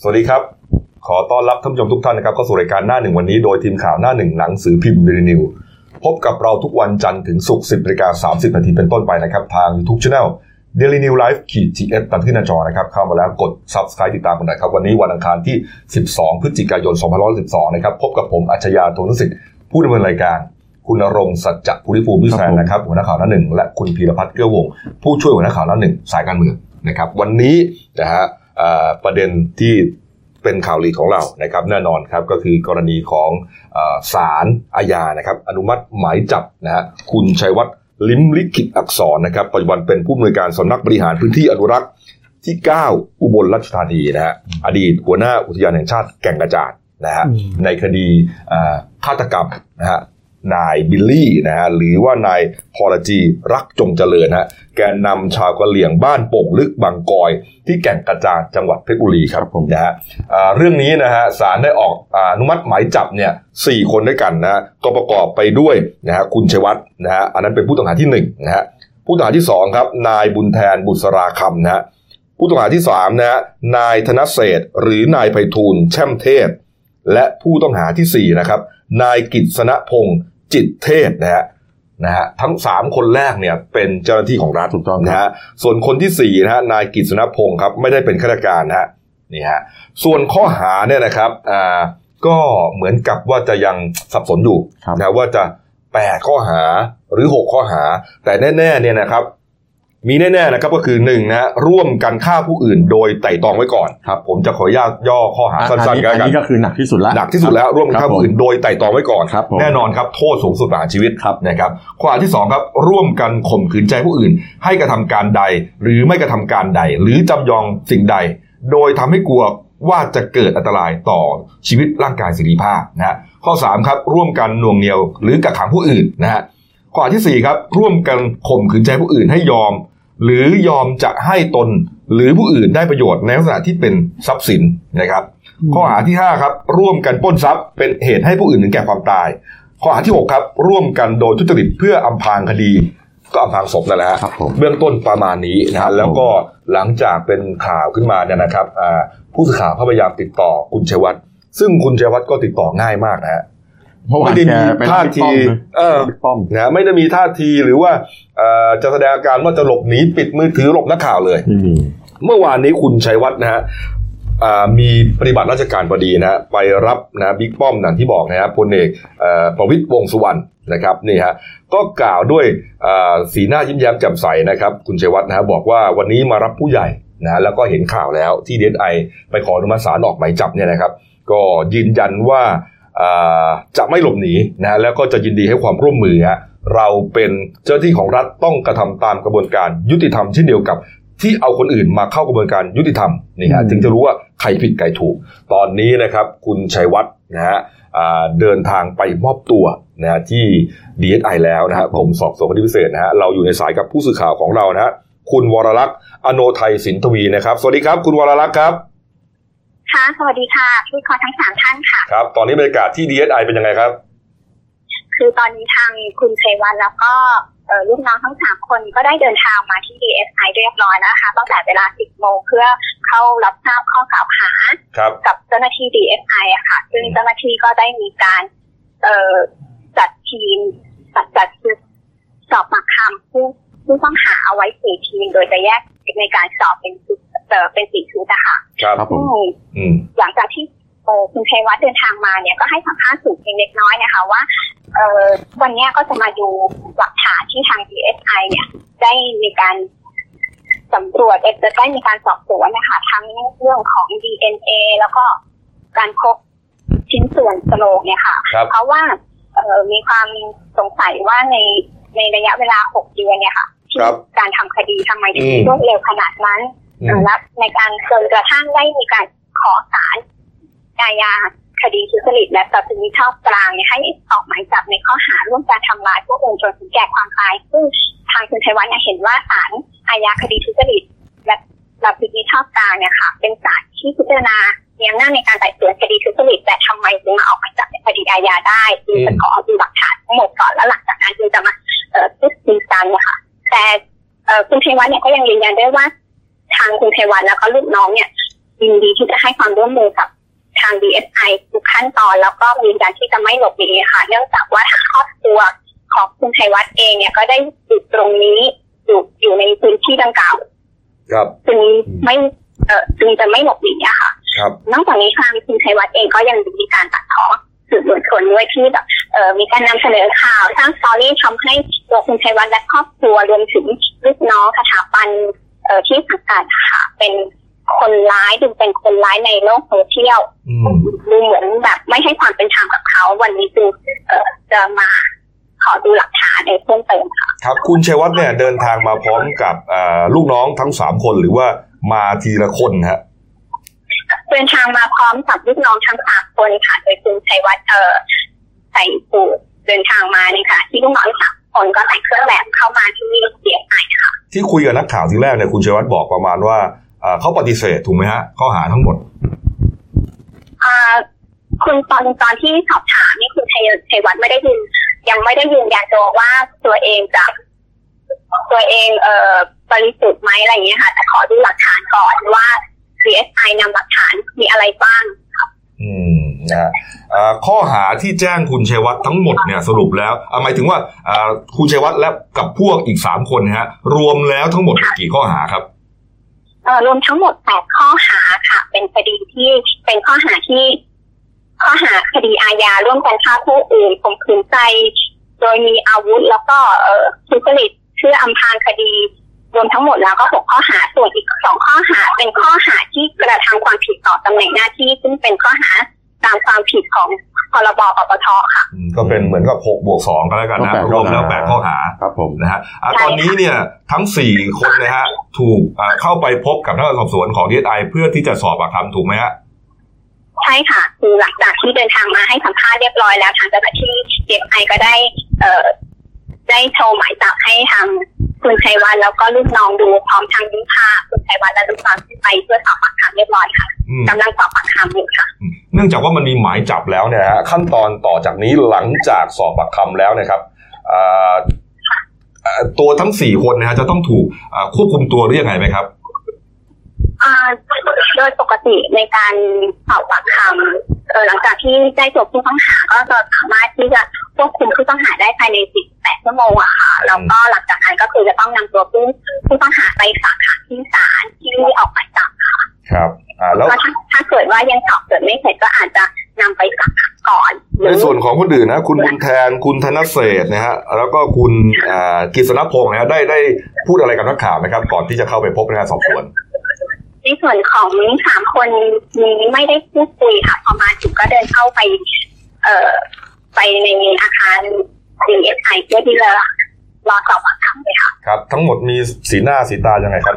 สวัสดีครับ ขอต้อนรับท่านผู้ชมทุกท่านนะครับเข้าสู่รายการหน้าหนึ่งวันนี้โดยทีมข่าวหน้าหนึ่งหนังสือพิมพ์เดลินิวพบกับเราทุกวันจันทร์ถึงศุกร์10นาฬิกา30 นาทีเป็นต้นไปนะครับ ทาง YouTube Channel Daily New Life ขีดทีเอสตามที่หน้าจอนะครับ เข้ามาแล้วกด Subscribe ติดตามกันหน่อยครับ วันนี้วันอังคารที่ 12 พฤศจิกายน 2512 นะครับ พบกับผมอัจฉริยะโทนุสิทธิ์ผู้ดำเนินรายการ คุณรงค์สัจจะภูริภูมิพิแซนนะครับหัวหน้าข่าวหน้าหนึ่งและคุณพีรพัฒน์เกื้อวง ผู้ช่วยหัวหน้าข่าวหน้าหนึ่งสายการเมืองนะครับ วันนี้นะฮะ ประเด็นที่เป็นข่าวลีดของเรานะครับแน่นอนครับก็คือกรณีของเออศาลอาญานะครับอนุมัติหมายจับนะฮะคุณชัยวัฒน์ลิ้มลิขิตอักษรนะครับปัจจุบันเป็นผู้อำนวยการสำนักบริหารพื้นที่อนุรักษ์ที่ 9 อุบลราชธานีนะฮะอดีตหัวหน้าอุทยานแห่งชาติแก่งกระจานนะฮะอืมในคดีเอ่อฆาตกรรมนะฮะ นายบิลลี่นะฮะหรือว่านายพรจีรักจงเจริญฮะแกนนำชาวกะเหลี่ยงบ้านโป่งลึกบางกอย ที่แก่งกระจานจังหวัดเพชรบุรีครับครับผมนะฮะอ่าเรื่องนี้นะฮะศาลได้ออกอาอนุมัติหมายจับเนี่ยสี่คนด้วยกันนะฮะก็ประกอบไปด้วยนะฮะคุณชัยวัฒน์นะฮะอันนั้นเป็นผู้ต้องหาที่หนึ่งนะฮะผู้ต้องหาที่สองครับนายบุญแทนบุษราคำนะฮะผู้ต้องหาที่สามนะฮะนายธนเศรษฐ์หรือนายไพฑูรย์แช่มเทพและผู้ต้องหาที่สี่นะครับนายกิษณพงศ์ จิตเทศนะฮะนะฮะทั้งสามคนแรกเนี่ยเป็นเจ้าหน้าที่ของรัฐถูกต้องครับนะฮะส่วนคนที่สี่นะฮะนายกิษณพงศ์ครับไม่ได้เป็นข้าราชการนะฮะนี่ฮะส่วนข้อหาเนี่ยนะครับอ่าก็เหมือนกับว่าจะยังสับสนอยู่ครับนะว่าจะแปดข้อหาหรือหกข้อหา แต่แน่ๆเนี่ยนะครับ มีแน่ๆนะครับก็คือหนึ่งนะฮะร่วมกันฆ่าผู้อื่นโดยไตร่ตรองไว้ก่อนครับผมจะขออนุญาตย่อข้อหาอัสั้นๆกันอันแล้วกันนี้ก็คือหนักที่สุดแล้วหนักที่สุดแล้วร่วมกันฆ่าผู้อื่นโดยไตร่ตรองไว้ก่อนครับผมแน่นอนครับโทษสูงสุดประหารชีวิตครับนะครับข้อหาที่สองครับร่วมกันข่มขืนใจผู้อื่น ให้กระทำการใด หรือไม่กระทำการใด หรือจำยอมสิ่งใด โดยทำให้กลัวว่าจะเกิดอันตรายต่อชีวิตร่างกายเสรีภาพนะฮะข้อสามครับร่วมกันหน่วงเหนียวหรือกักขังผู้อื่นนะฮะข้อหาที่สี่ครับร่วมกันข่มขืนใจผู้อื่นให้ยอม หรือยอมจะให้ตนหรือผู้อื่นได้ประโยชน์ในลักษณะที่เป็นทรัพย์สินนะครับ ข้อหาที่ 5 ครับ ร่วมกันปล้นทรัพย์เป็นเหตุให้ผู้อื่นถึงแก่ความตาย ข้อหาที่ 6 ครับ ร่วมกันโดยทุจริตเพื่ออำพรางคดี ก็อำพรางศพนั่นแหละฮะครับผมเบื้องต้นประมาณนี้นะครัฮะบแล้วก็หลังจากเป็นข่าวขึ้นมาเนี่ยนะครับอ่าผู้สื่อข่าวพยายามติดต่อคุณชัยวัฒน์ซึ่งคุณชัยวัฒน์ก็ติดต่อง่ายมากนะฮะ เมื่อวานไม่ได้แกมีไปท่ารับทีบิ๊กป้อมนะเออบิ๊กป้อมนะไม่ได้มีท่าทีหรือว่าเอ่อจะแสดงอาการว่าจะหลบหนีปิดมือถือหลบนักข่าวเลยไม่มีเมื่อวานนี้คุณชัยวัฒน์นะฮะอ่ามีปฏิบัติราชการพอดีนะฮะไปรับนะบิ๊กป้อมอย่างที่บอกนะฮะพลเอกเอ่อประวิตยวงษ์สุวรรณนะครับนี่ฮะก็กล่าวด้วยอ่าสีหน้ายิ้มแย้มแจ่มใสนะครับ คุณชัยวัฒน์นะฮะบอกว่าวันนี้มารับผู้ใหญ่นะฮะแล้วก็เห็นข่าวแล้วที่ดีไอไปขออนุมัติศาลออกหมายจับเนี่ยนะครับ ก็ยืนยันว่าอ่า จะไม่หลบหนีนะฮะแล้วก็จะยินดีให้ความร่วมมือฮะเราเป็นเจ้าหน้าที่ของรัฐต้องกระทำตามกระบวนการยุติธรรมเช่นเดียวกับที่เอาคนอื่นมาเข้ากระบวนการยุติธรรมนี่ฮะอืมจึงจะรู้ว่าใครผิดใครถูก ตอนนี้นะครับคุณชัยวัฒน์นะฮะอ่าเดินทางไปมอบตัวนะฮะที่ DSI แล้วนะฮะผมสอบสวนคดีพิเศษนะฮะเราอยู่ในสายกับผู้สื่อข่าวของเรานะฮะคุณวรลักษณ์อโนไทยสินทวีนะครับ สวัสดีครับ คุณวรลักษณ์ครับ ค่ะสวัสดีค่ะพี่คอทั้งสามท่านค่ะ ครับ ตอนนี้บรรยากาศที่ DSI เป็นยังไงครับ คือตอนนี้ทางคุณชัยวัฒน์แล้วก็เอ่อลูกน้องทั้งสามคนก็ได้เดินทางมาที่ DSI เรียบร้อยแล้วนะคะตั้งแต่เวลา 10 โมงเพื่อเข้ารับทราบข้อกล่าวหาครับกับเจ้าหน้าที่ DSI อะค่ะ ซึ่งเจ้าหน้าที่ก็ได้มีการเอ่อจัดทีมจัดจัดชุดสอบปากคำผู้ผู้ต้องหาเอาไว้สี่ทีม โดยจะแยกในการสอบเป็นชุด เอ่อเป็นสี่ชุดอะค่ะครับครับผมซึ่งอืมหลังจากที่เอ่อคุณชัยวัฒน์เดินทางมาเนี่ยก็ให้สัมภาษณ์สื่อเพียงเล็กน้อยนะคะว่าเอ่อวันเนี้ยก็จะมาดูหลักฐานที่ทาง DSI เนี่ยได้มีการสำรวจเอ่อจะได้มีการสอบสวนนะคะ ทั้งเรื่องของ DNA แล้วก็การพบชิ้นส่วนสโลงเนี่ยค่ะครับเพราะว่าเอ่อมีความสงสัยว่าในในระยะเวลา 6 เดือนเนี่ยค่ะที่ครับการทำคดีทำไมถึงอืมรวดเร็วขนาดนั้นอืม และในการจนกระทั่งได้มีการขอศาลอาญาคดีทุจริตและประพฤติมิชอบกลางให้ออกหมายจับในข้อหาร่วมการทำลายผู้อื่นจนถึงแก่ความตาย ซึ่งทางคุณชัยวัฒน์เห็นว่าศาลอาญาคดีทุจริตและประพฤติมิชอบกลางเนี่ยค่ะ เป็นศาลที่พิจารณามีอำนาจในการไต่สวนคดีทุจริตแต่ทำไมถึงมาออกหมายจับในคดีอาญาได้คือจะขอเอาดูหลักฐานทั้งหมดก่อนแล้วหลังจากนั้นจึงจะมาเอ่อพูดคุยกันเนี่ยค่ะแต่คุณชัยวัฒน์เนี่ยก็ยังยืนยันด้วยว่า ทางคุณเทวันแล้วก็ลูกน้องเนี่ยยินดีที่จะให้ความร่วมมือกับทาง DSI ทุกขั้นตอนแล้วก็ยืนยันที่จะไม่หลบหนีค่ะ เนื่องจากว่าทางครอบครัวของคุณชัยวัฒน์เองเนี่ยก็ได้อยู่ตรงนี้อยู่อยู่ในพื้นที่ดังกล่าวครับจึงไม่เอ่อจึงจะไม่หลบหนีอะค่ะครับนอกจากนี้ทางคุณชัยวัฒน์เองก็ยังมีการตัดพ้อสื่อมวลชนด้วยที่แบบเอ่อมีการนำเสนอข่าวสร้างสตอรี่ทำให้ตัวคุณชัยวัฒน์และครอบครัวรวมถึงลูกน้องสถาบัน เอ่อที่สังกัดค่ะ เป็นคนร้ายดูเป็นคนร้ายในโลกโซเชียลอืมดูเหมือนแบบไม่ให้ความเป็นธรรมกับเขา วันนี้จึงเอ่อจะมาขอดูหลักฐานในเพิ่มเติมค่ะครับคุณชัยวัฒน์เนี่ยเดินทางมาพร้อมกับอ่าลูกน้องทั้งสามคนหรือว่ามาทีละคนฮะเดินทางมาพร้อมกับลูกน้องทั้งสามคนค่ะ โดยคุณชัยวัฒน์เอ่อใส่สูทเดินทางมาเนี่ยค่ะ ที่ลูกน้องทั้งสาม คนก็ใส่เครื่องแบบเข้ามาที่เสียหายค่ะ ที่คุยกับนักข่าวทีแรกเนี่ยคุณชัยวัฒน์บอกประมาณว่าอ่าเขาปฏิเสธถูกไหมฮะข้อหาทั้งหมดอ่าคุณตอนตอนที่สอบถามนี่คุณชัยชัยวัฒน์ไม่ได้ยืนยังไม่ได้ยืนยันตัวว่าตัวเองจะตัวเองเอ่อบริสุทธิ์ไหมอะไรอย่างเงี้ยค่ะ แต่ขอดูหลักฐานก่อนว่า CSI นำหลักฐานมีอะไรบ้างอืม นะฮะข้อหาที่แจ้งคุณชัยวัฒน์ทั้งหมดเนี่ยสรุปแล้วหมายถึงว่าคุณชัยวัฒน์และกับพวกอีกสามคนนะฮะรวมแล้วทั้งหมดกี่ข้อหาครับรวมทั้งหมดแปดข้อหาค่ะ เป็นคดีที่เป็นข้อหาที่ ข้อหาคดีอาญาร่วมกันฆ่าผู้อื่นข่มขืนใจ โดยมีอาวุธแล้วก็เอ่อทุจริตเพื่ออำพรางคดีรวมทั้งหมดแล้วก็หกข้อหาส่วนอีกสองข้อหา เป็นข้อหาที่กระทำความผิดต่อตำแหน่งหน้าที่ซึ่งเป็นข้อหา ตามความผิดของพรบปปทค่ะอืมก็เป็นเหมือนกับหกบวกสองก็แล้วกันนะก็แปดรวมแล้วข้อหาแปดข้อหาครับผมนะฮะอ่าใช่ตอนนี้เนี่ยทั้งสี่คนนะฮะถูกอ่าเข้าไปพบกับพนักงานสอบสวนของดีไอเพื่อที่จะสอบปากคำถูกไหมฮะใช่ค่ะคือหลังจากที่เดินทางมาให้สัมภาษณ์เรียบร้อยแล้วทางเจ้าหน้าที่เก็บไอก็ได้เอ่อ ได้โชว์หมายจับให้ทางคุณชัยวัฒน์แล้วก็ลูกน้องดูพร้อมทางยิ่งพาคุณชัยวัฒน์และลูกน้องขึ้นไปเพื่อสอบปากคำเรียบร้อยค่ะอืมกำลังสอบปากคำอยู่ค่ะ เนื่องจากว่ามันมีหมายจับแล้วเนี่ยฮะขั้นตอนต่อจากนี้หลังจากสอบปากคำแล้วนะครับอ่าอ่าตัวทั้งสี่คนนะฮะจะต้องถูกอ่าควบคุมตัวหรือยังไงไหมครับอ่าโดยปกติในการสอบปากคำ เออหลังจากที่ได้ตัวผู้ต้องหาก็จะสามารถที่จะควบคุมผู้ต้องหาได้ภายใน 48 ชั่วโมงอะค่ะแล้วก็หลังจากนั้นก็คือจะต้องนำตัวผู้ผู้ต้องหาไปฝากขังที่ศาลที่ออกหมายจับครับอ่าแล้วก็ถ้าถ้าเกิดว่ายังสอบเกิดไม่เสร็จก็อาจจะนำไปฝากขังก่อนหรืในอส่วนของคนอื่นนะ คุณบุญแทนคุณธนเศรษฐ์นะฮะแล้วก็คุณอ่ากฤษณพงศ์นะฮะได้ได้พูดอะไรกับนักข่าวนะครับ ก่อนที่จะเข้าไปพบพนักงานสอบสวน ในส่วนของสามคนนี้ไม่ได้พูดคุยค่ะ พอมาถึงก็เดินเข้าไป เอ่อ ไปในอาคาร DSI เพื่อที่จะรอสอบปากคำเลยค่ะ ครับ ทั้งหมดมีสีหน้าสีตายังไงครับ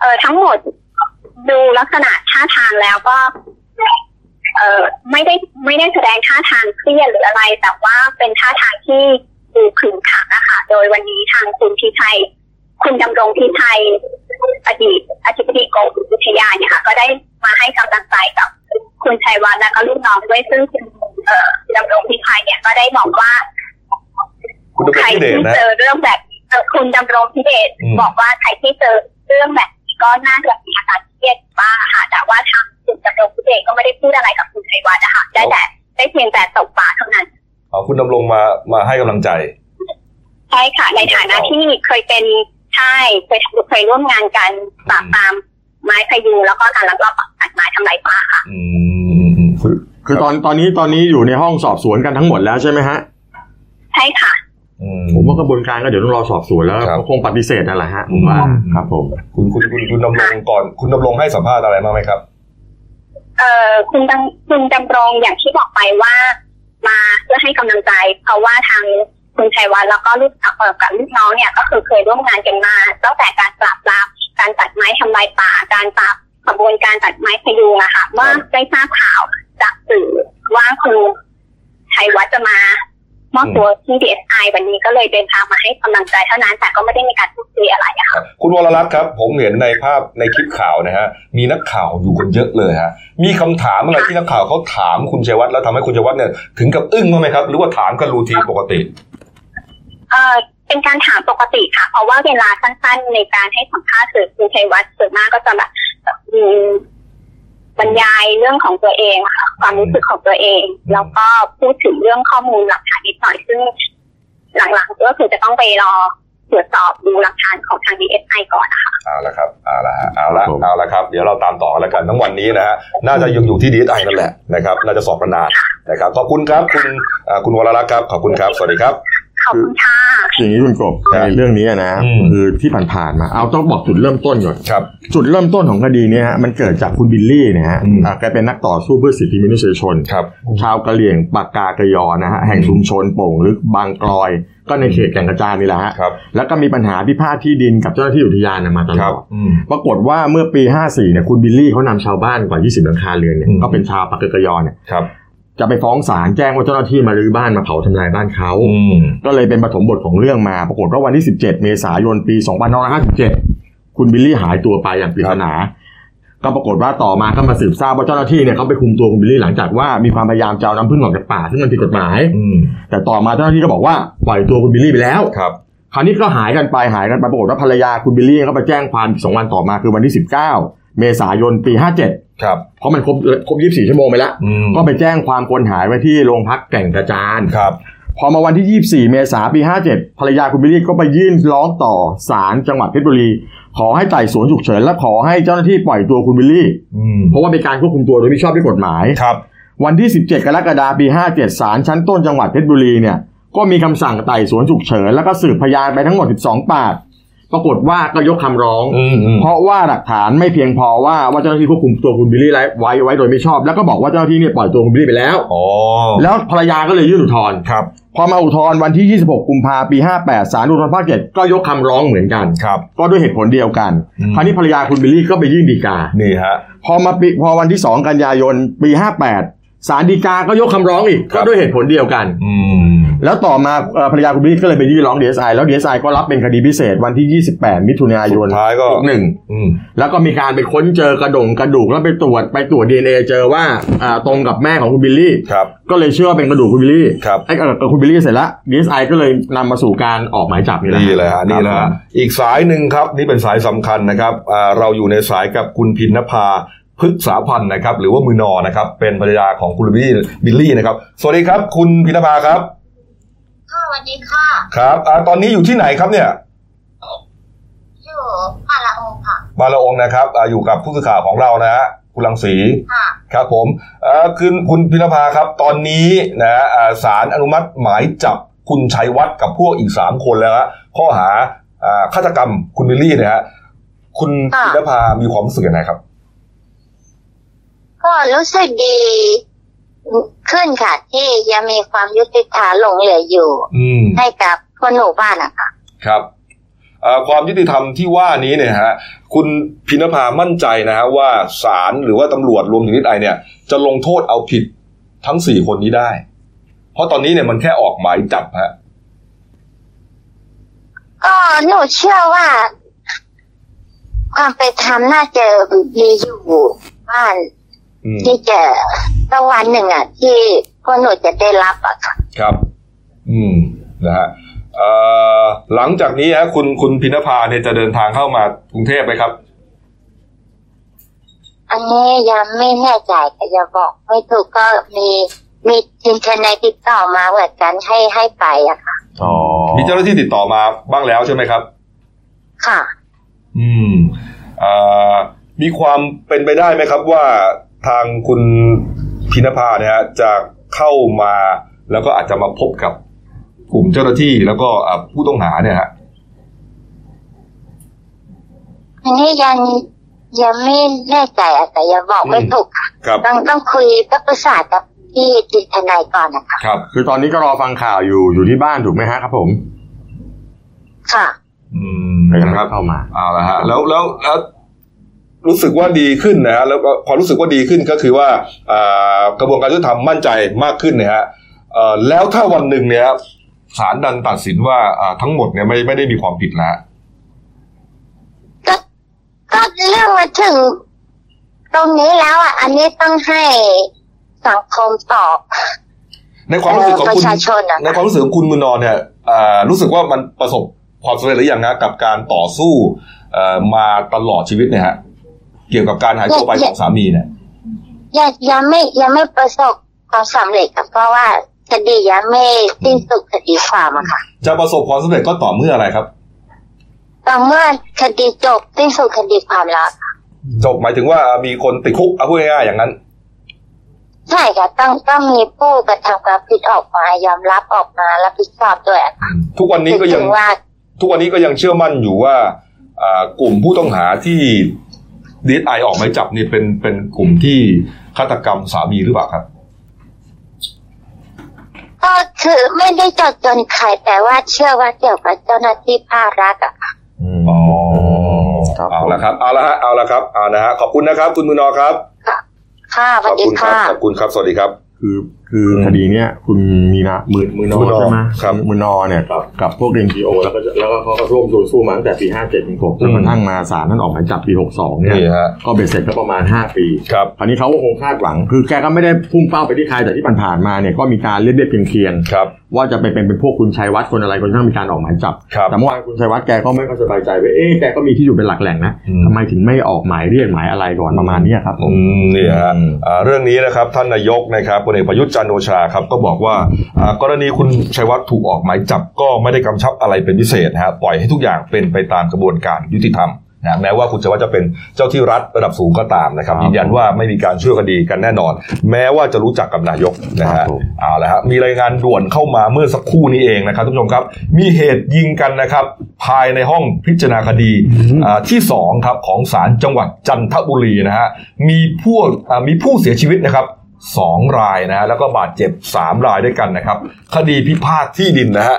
เออทั้งหมดดูลักษณะท่าทางแล้วก็ เออไม่ได้ไม่ได้แสดงท่าทางเครียดหรืออะไร แต่ว่าเป็นท่าทางที่ดูขึงขังอะค่ะโดยวันนี้ทางคุณพิชัย คุณดำรงพิชัย อดีตอธิบดีกรมวิทยาเนี่ยค่ะก็ได้มาให้กำลังใจกับคุณชัยวัฒน์และก็ลูกน้องด้วยซึ่งคุณเอ่อดำรงพิชัยเนี่ยก็ได้บอกว่าคุณดำรงใครพิเดชที่นะเจอเรื่องแบบนี้เอ่อคุณดำรงพิเดชอืมบอกว่าใครที่เจอเรื่องแบบนี้ก็น่าจะมีอาการเครียดบ้างค่ะ แต่ว่าทางคุณดำรงพิเดชก็ไม่ได้พูดอะไรกับคุณชัยวัฒน์นะคะได้แต่ได้เพียงแต่ตบปากเท่านั้นเอาคุณดำรงมามาให้กำลังใจใช่ค่ะ ในฐานะที่เคยเป็น ใช่เคยเคยร่วมงานกันปราบปรามไม้พยูงแล้วก็การลักลอบตัดไม้ทำลายป่าค่ะอืมคือคือตอนตอนนี้ตอนนี้อยู่ในห้องสอบสวนกันทั้งหมดแล้วใช่ไหมฮะ ใช่ค่ะอืมผมว่ากระบวนการก็เดี๋ยวต้องรอสอบสวนแล้วครับก็คงปฏิเสธนั่นแหละฮะผมว่าอืมครับผมคุณคุณคุณคุณดำรงก่อน คุณดำรงให้สัมภาษณ์อะไรมาไหมครับ เอ่อคุณดำคุณดำรงอย่างที่บอกไปว่า มาเพื่อให้กำลังใจ เพราะว่าทาง คุณชัยวัฒน์แล้วก็ลูกเอ่อกับลูกน้องเนี่ย ก็คือเคยร่วมงานกันมาตั้งแต่การปราบปรามการตัดไม้ทำลายป่า การปราบขบวนการตัดไม้พยุงอะค่ะเมื่อได้ทราบข่าวจากสื่อว่าคุณชัยวัฒน์จะมามอบตัวที่ DSI วันนี้ก็เลยเดินทางมาให้กำลังใจเท่านั้นแต่ก็ไม่ได้มีการพูดคุยอะไรอะค่ะคุณวรรัตน์ครับ ผมเห็นในภาพในคลิปข่าวนะฮะมีนักข่าวอยู่กันเยอะเลยฮะมีคำถามอะไรที่นักข่าวเขาถามคุณชัยวัฒน์แล้วทำให้คุณชัยวัฒน์เนี่ยถึงกับอึ้งบ้างไหมครับ หรือว่าถามกันรูทีปกติ เอ่อเป็นการถามปกติค่ะ เพราะว่าเวลาสั้นๆในการให้สัมภาษณ์สื่อคุณชัยวัฒน์ส่วนมากก็จะแบบอืมบรรยายเรื่องของตัวเองอะค่ะ ความรู้สึกของตัวเอง แล้วก็พูดถึงเรื่องข้อมูลหลักฐานนิดหน่อยซึ่งหลังๆก็คือจะต้องไปรอตรวจสอบดูหลักฐานของทาง DSI ก่อนนะคะเอาละครับเอาละฮะเอาละครับผมเอาละครับ เดี๋ยวเราตามต่อแล้วกันทั้งวันนี้นะฮะน่าจะยังอยู่ที่ดีไอนั่นแหละนะครับ น่าจะสอบกันนานนะครับขอบคุณครับคุณอ่าคุณวรรักษ์ครับขอบคุณครับ สวัสดีครับ ขอบคุณค่ะอย่างนี้คุณกบครับในเรื่องนี้นะอืมคือที่ผ่านๆมาเอาต้องบอกจุดเริ่มต้นก่อนครับ จุดเริ่มต้นของคดีเนี้ฮะมันเกิดจากคุณบิลลี่นะฮะอืมอ่าแกเป็นนักต่อสู้เพื่อสิทธิมนุษยชนครับชาวกะเหรี่ยงปากกากะยอนะฮะแห่งชุมชนโป่งลึกบางกลอย ก็ในเขตแก่งกระจานนี่แหละฮะครับแล้วก็มีปัญหาพิพาทที่ดินกับเจ้าหน้าที่อุทยานนะมาตลอดครับอืมปรากฏว่าเมื่อปี 54เนี่ยคุณบิลลี่เขานำชาวบ้านกว่า 20หลังคาเรือนเนี่ยอืมก็เป็นชาวปกาเกอะญอเนี่ยครับ จะไปฟ้องศาลแจ้งว่าเจ้าหน้าที่มารื้อบ้านมาเผาทำลายบ้านเขาอืมก็เลยเป็นปฐมบทของเรื่องมาปรากฏว่าวันที่ 17 เมษายนปี2557 คุณบิลลี่หายตัวไปอย่างปริศนา ก็ปรากฏว่าต่อมาก็มาสืบทราบว่าเจ้าหน้าที่เนี่ยเขาไปคุมตัวคุณบิลลี่หลังจากว่ามีความพยายามจะเอาน้ำผึ้งออกจากป่าซึ่งมันผิดกฎหมายอืมแต่ต่อมาเจ้าหน้าที่ก็บอกว่าปล่อยตัวคุณบิลลี่ไปแล้วครับคราวนี้ก็หายกันไปหายกันไปปรากฏว่าภรรยาคุณบิลลี่ก็ไปแจ้งความอีกสองวันต่อมาคือวันที่ 19 เมษายนปี 57 ครับเพราะมันครบครบ 24 ชั่วโมงไปแล้วอืมก็ไปแจ้งความคนหายไว้ที่โรงพักแก่งกระจานครับพอมาวันที่ 24 เมษายนปี 57 ภรรยาคุณบิลลี่ก็ไปยื่นร้องต่อศาลจังหวัดเพชรบุรี ขอให้ไต่สวนฉุกเฉินและขอให้เจ้าหน้าที่ปล่อยตัวคุณบิลลี่อืมเพราะว่าเป็นการควบคุมตัวโดยไม่ชอบด้วยกฎหมายครับ วันที่ 17 กรกฎาคมปี 57 ศาลชั้นต้นจังหวัดเพชรบุรีเนี่ยก็มีคำสั่งไต่สวนฉุกเฉิน แล้วก็สืบพยานไปทั้งหมด 12 ปาก ปรากฏว่าก็ยกคำร้องอืมอืมเพราะว่าหลักฐานไม่เพียงพอว่าว่าเจ้าหน้าที่ควบคุมตัวคุณบิลลี่ไว้ไว้ไว้โดยไม่ชอบ แล้วก็บอกว่าเจ้าหน้าที่เนี่ยปล่อยตัวคุณบิลลี่ไปแล้วอ๋อแล้วภรรยาก็เลยยื่นอุทธรณ์ครับพอมาอุทธรณ์วันที่ 26 กุมภาพันธ์ ปี 58 ศาลอุทธรณ์ภาค7ก็ยกคำร้องเหมือนกัน ครับ ก็ด้วยเหตุผลเดียวกันอืมคราวนี้ภรรยาคุณบิลลี่ก็ไปยื่นฎีกา นี่ฮะ พอมาปีพอวันที่ 2 กันยายน ปี 58 ศาลฎีกาก็ยกคำร้องอีกครับก็ด้วยเหตุผลเดียวกันอืม แล้วต่อมาเอ่อภรรยาคุณบิลลี่ก็เลยไปยื่นร้อง DSI แล้ว DSI ก็รับเป็นคดีพิเศษวันที่ 28 มิถุนายนสุดท้ายก็61อืมแล้วก็มีการไปค้นเจอกระดงกระดูกแล้วไปตรวจไปตรวจ DNA เจอว่าอ่าตรงกับแม่ของคุณบิลลี่ครับก็เลยเชื่อว่าเป็นกระดูกคุณบิลลี่ครับไอ้เอ่อกับคุณบิลลี่เสร็จแล้ว DSI ก็เลยนำมาสู่การออกหมายจับนี่แหละนี่เลยฮะนี่แหละครัฮะบอีกสายหนึ่งครับนี่เป็นสายสำคัญนะครับอ่าเราอยู่ในสายกับคุณพิณนภาพฤกษาพรรณนะครับหรือว่ามึนอนะครับเป็นภรรยาของคุณบิลลี่บิลลี่นะครับ สวัสดีครับ คุณพิณนภาครับ ค่ะสวัสดีค่ะครับอ่าตอนนี้อยู่ที่ไหนครับเนี่ยอยู่ป่าละอูค่ะป่าละอูนะครับอาอยู่กับผู้สื่อข่าวของเรานะฮะคุณลังสีค่ะครับผมเอ่อคือคุณพิณนภาครับ ตอนนี้นะอ่าศาลอนุมัติหมายจับคุณชัยวัฒน์กับพวกอีกสามคนแล้วฮะข้อหาอ่าฆาตกรรมคุณวิลลี่เนี่ยฮะคุณค่ะพินภามีความรู้สึกยังไงครับ ก็รู้สึกดี ขึ้นค่ะที่ยังมีความยุติธรรมหลงเหลืออยู่อืมให้กับคนหมู่บ้านนะคะครับเอ่อความยุติธรรมที่ว่านี้เนี่ยฮะคุณพินภามั่นใจนะฮะว่าศาลหรือว่าตำรวจรวมถึงนิดไอเนี่ย จะลงโทษเอาผิดทั้งสี่คนนี้ได้ เพราะตอนนี้เนี่ยมันแค่ออกหมายจับฮะก็หนูเชื่อว่า ความเป็นธรรมน่าจะมีอยู่บ้านอืม ที่จะสักวันหนึ่งอะ ที่พวกหนูจะได้รับอะค่ะครับ อืมนะฮะเอ่อหลังจากนี้ฮะคุณคุณพินภาเนี่ยจะเดินทางเข้ามากรุงเทพไหมครับ อันนี้ยังไม่แน่ใจแต่จะบอกไม่ถูกก็มีมีทีมทนายติดต่อมาเหมือนกันให้ให้ไปอะค่ะอ๋อมีเจ้าหน้าที่ติดต่อมาบ้างแล้วใช่ไหมครับ ค่ะ อืมเอ่อมีความเป็นไปได้ไหมครับว่า ทางคุณพินภาเนี่ยฮะจะเข้ามาแล้วก็อาจจะมาพบกับกลุ่มเจ้าหน้าที่แล้วก็อ่าผู้ต้องหาเนี่ยฮะอันนี้ยังยังไม่แน่ใจอะแต่ยังบอกไม่ถูกค่ะครับต้องต้องคุยต้องประสานกับพี่ทีมทนายก่อนนะคะครับ คือตอนนี้ก็รอฟังข่าวอยู่อยู่ที่บ้านถูกไหมฮะครับผม ค่ะ อืมแต่ยังนะไม่ครับเข้ามาเอาละฮะ แล้วแล้วแล้ว รู้สึกว่าดีขึ้นนะฮะแล้วก็ความรู้สึกว่าดีขึ้นก็คือว่าอ่ากระบวนการยุติธรรมมั่นใจมากขึ้นนะฮะเอ่อแล้วถ้าวันหนึ่งเนี่ยศาลดันตัดสินว่าอ่าทั้งหมดเนี่ยไม่ไม่ได้มีความผิดแล้วก็ก็เรื่องมาถึง ตรงนี้แล้วอะ อันนี้ต้องให้สังคมตอบ ในความรู้สึกของปคุณระชาชนอะในความรู้สึกของคุณมุนนอนเนี่ยอ่ารู้สึกว่ามันประสบความสำเร็จหรือยังนะกับการต่อสู้เอ่อมาตลอดชีวิตเนี่ยฮะ เกี่ยวกับการหายตัวไปของสามีเนี่ยยังยังไม่ยังไม่ประสบความสำเร็จค่ะเพราะว่าคดียังไม่สิ้นสุดคดีความอะค่ะ จะประสบความสำเร็จก็ต่อเมื่ออะไรครับ ต่อเมื่อคดีจบสิ้นสุดคดีความแล้วค่ะจบหมายถึงว่ามีคนติดคุกเอาพูดง่ายๆอย่างนั้น ใช่ค่ะต้องต้องมีผู้กระทำความผิดออกมายอมรับออกมารับผิดชอบด้วยอะค่ะทุกวันนี้ก็ยังถึงว่าทุกวันนี้ก็ยังเชื่อมั่นอยู่ว่าอ่ากลุ่มผู้ต้องหาที่ ดีไอออกหมายจับนี่เป็นเป็นกลุ่มที่ฆาตกรรมสามีหรือเปล่าครับก็คือไม่ได้เจดจนใครแต่ว่าเชื่อว่าเกี่ยวกับเจ้าหน้าที่ภาครัฐอะค่ะอ๋อครับเอาละครับเอาละฮะเอาละครับเอานะฮะขอบคุณนะครับ คุณมือนอครับ ค่ะสขวัอสบดีคุณครัค่ะขอบคุณครับ สวัสดีครับ คือ คืออืมคดีเนี้ยคุณมีนะมือมือนอมือนอใช่ไหมครับมือนอเนี่ยกับกับพวกเอ็นจีโอแล้วก็จะแล้วก็เขาก็ร่วมต่อสู้มาตั้งแต่ปี57ถึง6จนกระทั่งมาศาลท่านออกหมายจับปี62เนี่ยนี่ฮะก็เบ็ดเสร็จก็ประมาณ5ปีครับคราวนี้เขาก็คงคาดหวัง คือแกก็ไม่ได้พุ่งเป้าไปที่ใครแต่ที่ผ่านๆมาเนี่ยก็มีการเรียบเรียบเคียงเคียงๆครับว่าจะไปเป็นเป็นพวกคุณชัยวัฒน์คนอะไรคนที่มีการออกหมายจับครับแต่เมื่อวานคุณชัยวัฒน์แกก็ไม่ค่อยสบายใจว่าเอ๊ะแกก็มีที่อยู่เป็นหลักแหล่งนะอืมทำไมถึงไม่ออกหมายเรียกหมายอะไรก่อนประมาณเนี้ยครับผมอืมนี่ฮะอืมอ่าเรื่องนี้นะครับท่านนายกนะครับพลเอกประยุทธ์จันทร์โอชาครับก็บอกว่าอ่ากรณีคุณชัยวัฒน์ถูกออกหมายจับก็ไม่ได้กำชับอะไรเป็นพิเศษนะฮะปล่อยให้ทุกอย่างเป็นไปตามกระบวนการยุติธรรมนะแม้ว่าคุณชัยวัฒน์จะเป็นเจ้าที่รัฐระดับสูงก็ตามนะครับครับยืนยันว่าไม่มีการช่วยคดีกันแน่นอน แม้ว่าจะรู้จักกับนายกนะครัฮะบผมเอาละฮะมีรายงานด่วนเข้ามาเมื่อสักครู่นี้เองนะครับทุกผู้ชมครับ มีเหตุยิงกันนะครับ ภายในห้องพิจารณาคดีอ่าที่สองครับของศาลจังหวัดจันทบุรีนะฮะมีผู้อ่ามีผู้เสียชีวิตนะครับ สองรายนะฮะแล้วก็บาดเจ็บสามรายด้วยกันนะครับ คดีพิพาทที่ดินนะฮะ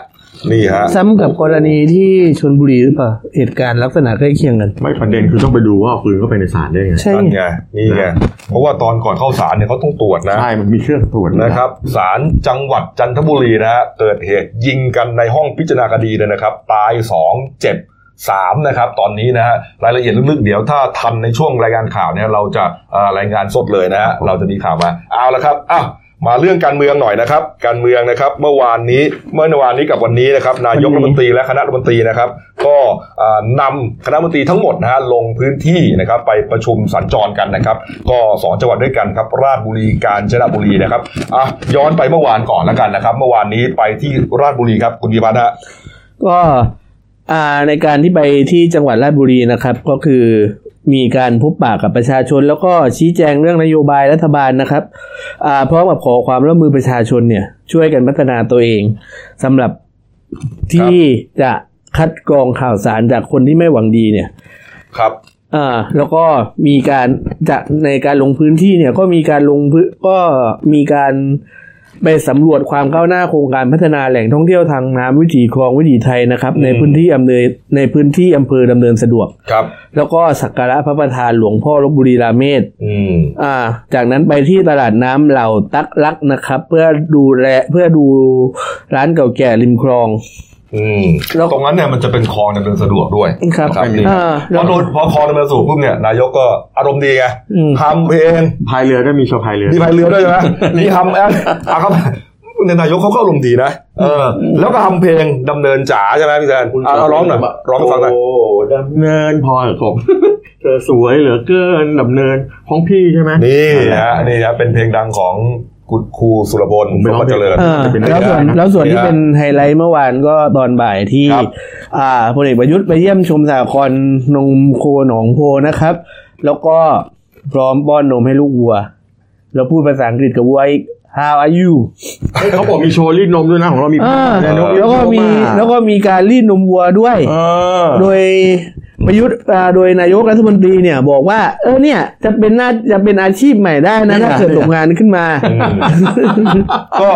นี่ฮะซ้ำกับกรณีที่ชนบุรีหรือเปล่าเหตุการณ์ลักษณะใกล้เคียงกัน ไม่ประเด็นคือต้องไปดูว่าเอาปืนเข้าไปในศาลได้ไงใช่นั่นไงนี่ไงเพราะว่าตอนก่อนเข้าศาลเนี่ยเขาต้องตรวจนะใช่มันมีเครื่องตรวจนะครับศาลจังหวัดจันทบุรีนะฮะเกิดเหตุยิงกันในห้องพิจารณาคดีเลยนะครับ ตายสองเจ็บ สามนะครับตอนนี้นะฮะรายละเอียดลึกๆเดี๋ยวถ้าทันในช่วงรายงานข่าวเนี่ยเราจะเอ่อรายงานสดเลยนะฮะเราจะมีข่าวมาเอาละครับอ้าวมาเรื่องการเมืองหน่อยนะครับ การเมืองนะครับเมื่อวานนี้เมื่อวานนี้กับวันนี้นะครับ นายกรัฐมนตรีและคณะรัฐมนตรีนะครับ ก็เอ่อนำคณะรัฐมนตรีทั้งหมดนะฮะลงพื้นที่นะครับ ไปประชุมสัญจรกันนะครับ ก็สองจังหวัดด้วยกันครับ ราชบุรีกาญจนบุรีนะครับอะย้อนไปเมื่อวานก่อนแล้วกันนะครับ เมื่อวานนี้ไปที่ราชบุรีครับคุณพิพัฒน์ฮะก็อ่า ในการที่ไปที่จังหวัดราชบุรีนะครับก็คือมีการพบปะกับประชาชน แล้วก็ชี้แจงเรื่องนโยบายรัฐบาลนะครับอ่าพร้อมกับขอความร่วมมือประชาชนเนี่ยช่วยกันพัฒนาตัวเองสำหรับที่จะคัดกรองข่าวสารจากคนที่ไม่หวังดีเนี่ย ครับอ่าแล้วก็มีการจะในการลงพื้นที่เนี่ยก็มีการลงพื้นก็มีการ ไปสำรวจความก้าวหน้าโครงการพัฒนาแหล่งท่องเที่ยวทางน้ำวิถีคลองวิถีไทยนะครับอืมในพื้นที่อำเภอในพื้นที่อำเภอดำเนินสะดวกครับ แล้วก็สักการะพระประธานหลวงพ่อลบบุรีราเมศอืมอ่า จากนั้นไปที่ตลาดน้ำเหล่าตักลักนะครับ เพื่อดูแลเพื่อดูร้านเก่าแก่ริมคลองอืม แล้วตรงนั้นเนี่ยมันจะเป็นคลองดำเนินสะดวกด้วยครับนะครับนี่อ่าพแล้อวโดนพอคลองดำเนินสะดวกปุ๊บเนี่ยนายกก็อารมณ์ดีไงอืมทำเพลงพายเรือได้มีโชว์พายเรือมีพายเรือด้วยใช่ไหมมีทำแอปอะครับเนี่ยนายกเขาก็อารมณ์ดีนะเออ แล้วก็ทำเพลงดำเนินจ๋าใช่ไหมพี่แซนอะเอาร้องหน่อยร้องให้ฟังหน่อยโอ้ดำเนินพอเหรอผมเธอสวยเหลือเกินดำเนินของพี่ใช่ไหมนี่ฮะนี่ฮะเป็นเพลงดังของคุณครูสุรพลผมไปสร้มองบัติเจริญอ่าเป็นไปแล้วได้ส่วนนะแล้วส่วนที่เนี่ยเป็นไฮไลท์เมื่อวานก็ตอนบ่ายที่ครับอ่าพลเอกประยุทธ์ไปเยี่ยมชมสากรณ์นมโคหนองโพนะครับ แล้วก็พร้อมป้อนนมให้ลูกวัว แล้วพูดภาษาอังกฤษกับวัวอีก How are you เฮ้ยเขาบอกมีโชว์รีดนมด้วยนะของเรามีอ่าเนี่ยนกแล้วก็มีรีดนอะแล้วก็มีการรีดนมวัวด้วยเออโดย ประยุทธ์อ่าโดยนายกรัฐมนตรีเนี่ยบอกว่า เออเนี่ย จะเป็นหน้าจะเป็นอาชีพใหม่ได้นะถ้าเกิดตกงานขึ้นมา ก็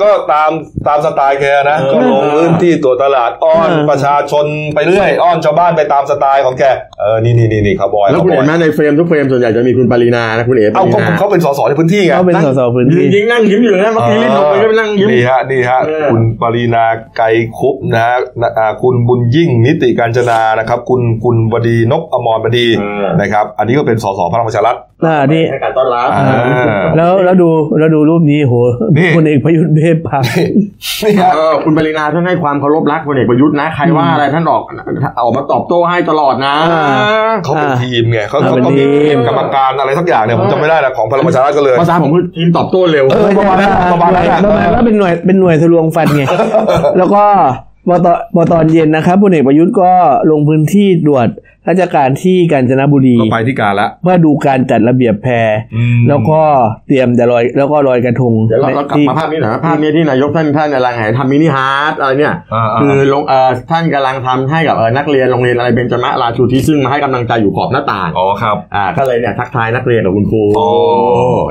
ก็ตามตามสไตล์แกนะเออก็ลงพื้นที่ตัวตลาดอ้อนเออประชาชนไปเรื่อย อ้อนชาวบ้านไปตามสไตล์ของแก เออ นี่นี่นี่นี่คาร์บอย แล้วคุณคาเห็ร์บอยนไหมในเฟรมทุกเฟรมส่วนใหญ่จะมีคุณปรินานะคุณเอ๋ปเอาริเขานาเขาเป็นสสในพื้นที่ไงเขาเป็นสสพื้นยืที่นยิงนั่งยิ้มอยู่นะเมื่อกี้รีดนมไปก็ไปนั่งยิ้มนี่ฮะนี่ฮะเออคุณปรีนาไกรคุปนะฮะนะอ่าคุณบุญยิ่งนิติการจนานะครับ คุณคุณบดีนกอมรบดีเออนะครับ อันนี้ก็เป็นสสพลังประชารัฐอ่านี่ให้การต้อนรับอ่าแล้วแล้วดูแล้วดูรูปนี้โหนี่พลเอกประยุทธ์เบเทพพังนี่ฮะเออคุณปรินาท่านให้ความเคารพรักพลเอกประยุทธ์นะ ใครว่าอะไรท่านออกออกมาตอบโต้ให้ตลอดนะอ่าเขาเป็นอ่าทีมไงเขาอ่าเขาเป็นเขามีทีมกรรมการอะไรสักอย่างเนี่ยผมจำไม่ได้แล้วของพลังประชารัฐก็เลยภาษาผมคือทีมตอบโต้เร็วเออประมาณนั้นประมาณนั้นประมาณว่าเป็นหน่วยเป็นหน่วยทะลวงฟันไงแล้วก็พอตอนพอตอนเย็นนะครับพลเอกประยุทธ์ก็ลงพื้นที่ตรวจ ราชการที่กาญจนบุรีก็ไปที่การละเพื่อดูการจัดระเบียบแพรอืมแล้วก็เตรียมจะลอยแล้วก็ลอยกระทงเดี๋ยวเราเรากลับที่มาภาพนี้หน่อยนะภาพนี้ที่นายกท่านท่านกำลังไหนทำ mini heart อะไรเนี่ยอ่าๆคือลงเอ่อท่านกำลังทำให้กับเอ่อนักเรียนโรงเรียนอะไรเบญจมราชูทิศซึ่งมาให้กำลังใจอยู่ขอบหน้าต่างอ๋อครับอ่าก็เลยเนี่ยทักทายนักเรียนกับคุณครูอ๋อ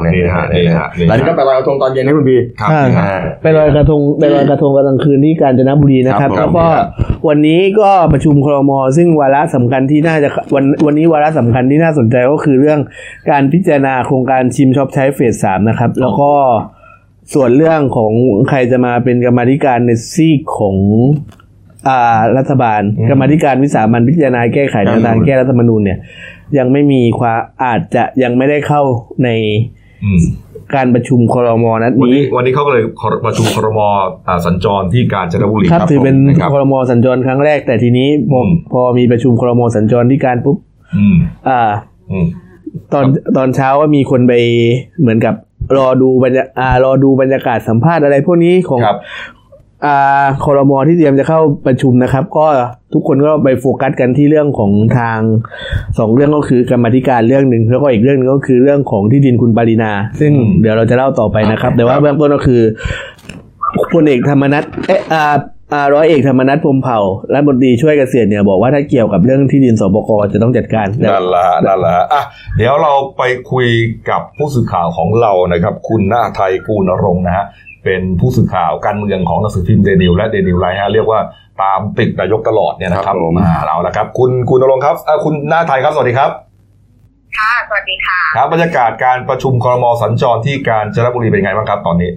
นี่ฮะนี่ฮะนี่ฮะแล้วนี่ก็ไปลอยกระทงตอนเย็นให้คุณพีครับอ่านี่ฮะอ่าไปลอยกระทงไปลอยกระทงกลางคืนที่กาญจนบุรีนะครับครับผมแล้วก็วันนี้ก็ประชุมครมซึ่งวาระสำคัญที่น่าจะวันวันนี้วาระสำคัญที่น่าสนใจก็คือเรื่องการพิจารณาโครงการชิมช็อปใช้เฟสสามนะครับ แล้วก็ส่วนเรื่องของใครจะมาเป็นกรรมาธิการในซีกของอ่ารัฐบาลอืมกรรมาธิการวิสามันพิจารณาแก้ไขแนวทางแก้รัฐธรรมนูญเนี่ย ยังไม่มีความอาจจะยังไม่ได้เข้าในอืม การประชุมครมนัดวันนี้ นี้วันนี้เขาก็เลยประชุมครมอ่าสัญจรที่กาญจนบุรีครับถือเป็นผมนะครับครมสัญจรครั้งแรก แต่ทีนี้พออืมพอมีประชุมครมสัญจรที่การปุ๊บอืมอ่า อืม ตอนตอนเช้าก็มีคนไปเหมือนกับรอดูบรรยาอ่ารอดูบรรยากาศสัมภาษณ์อะไรพวกนี้ของครับ อ่าครมที่เตรียมจะเข้าประชุมนะครับ ก็ทุกคนก็ไปโฟกัสกันที่เรื่องของทางสองเรื่องก็คือกรรมาธิการเรื่องหนึ่งแล้วก็อีกเรื่องหนึงก็คือเรื่องของที่ดินคุณปรินา ซึ่งอืมเดี๋ยวเราจะเล่าต่อไปนะครับ แต่ว่าครับเบื้องต้นก็คือพลเอกธรรมนัฐเอะอ่าอ่าร้อยเอกธรรมนัฐพรหมเผ่าและบดีช่วยเกษตรเนี่ยบอกว่าถ้าเกี่ยวกับเรื่องที่ดินสปกจะต้องจัดการนั่นแหละฮะนั่นแหละฮะอะเดี๋ยวเราไปคุยกับผู้สื่อข่าวของเรานะครับ คุณหน้าไทยกูนรงค์นะฮะ เป็นผู้สื่อข่าวการเมืองของหนังสือพิมพ์เดนิวและเดนิวไลท์ฮะเรียกว่าตามติดนายกตลอดเนี่ยนะคครัรับบผมอ่าเราละครับ คุณคุณนรงค์ครับอะคุณหน้าไทยครับสวัสดีครับค่ะ สวัสดีค่ะ ครับบรรยากาศการประชุมครมสัญจรที่กาญจนบุรีเป็นไงบ้างครับตอนนี้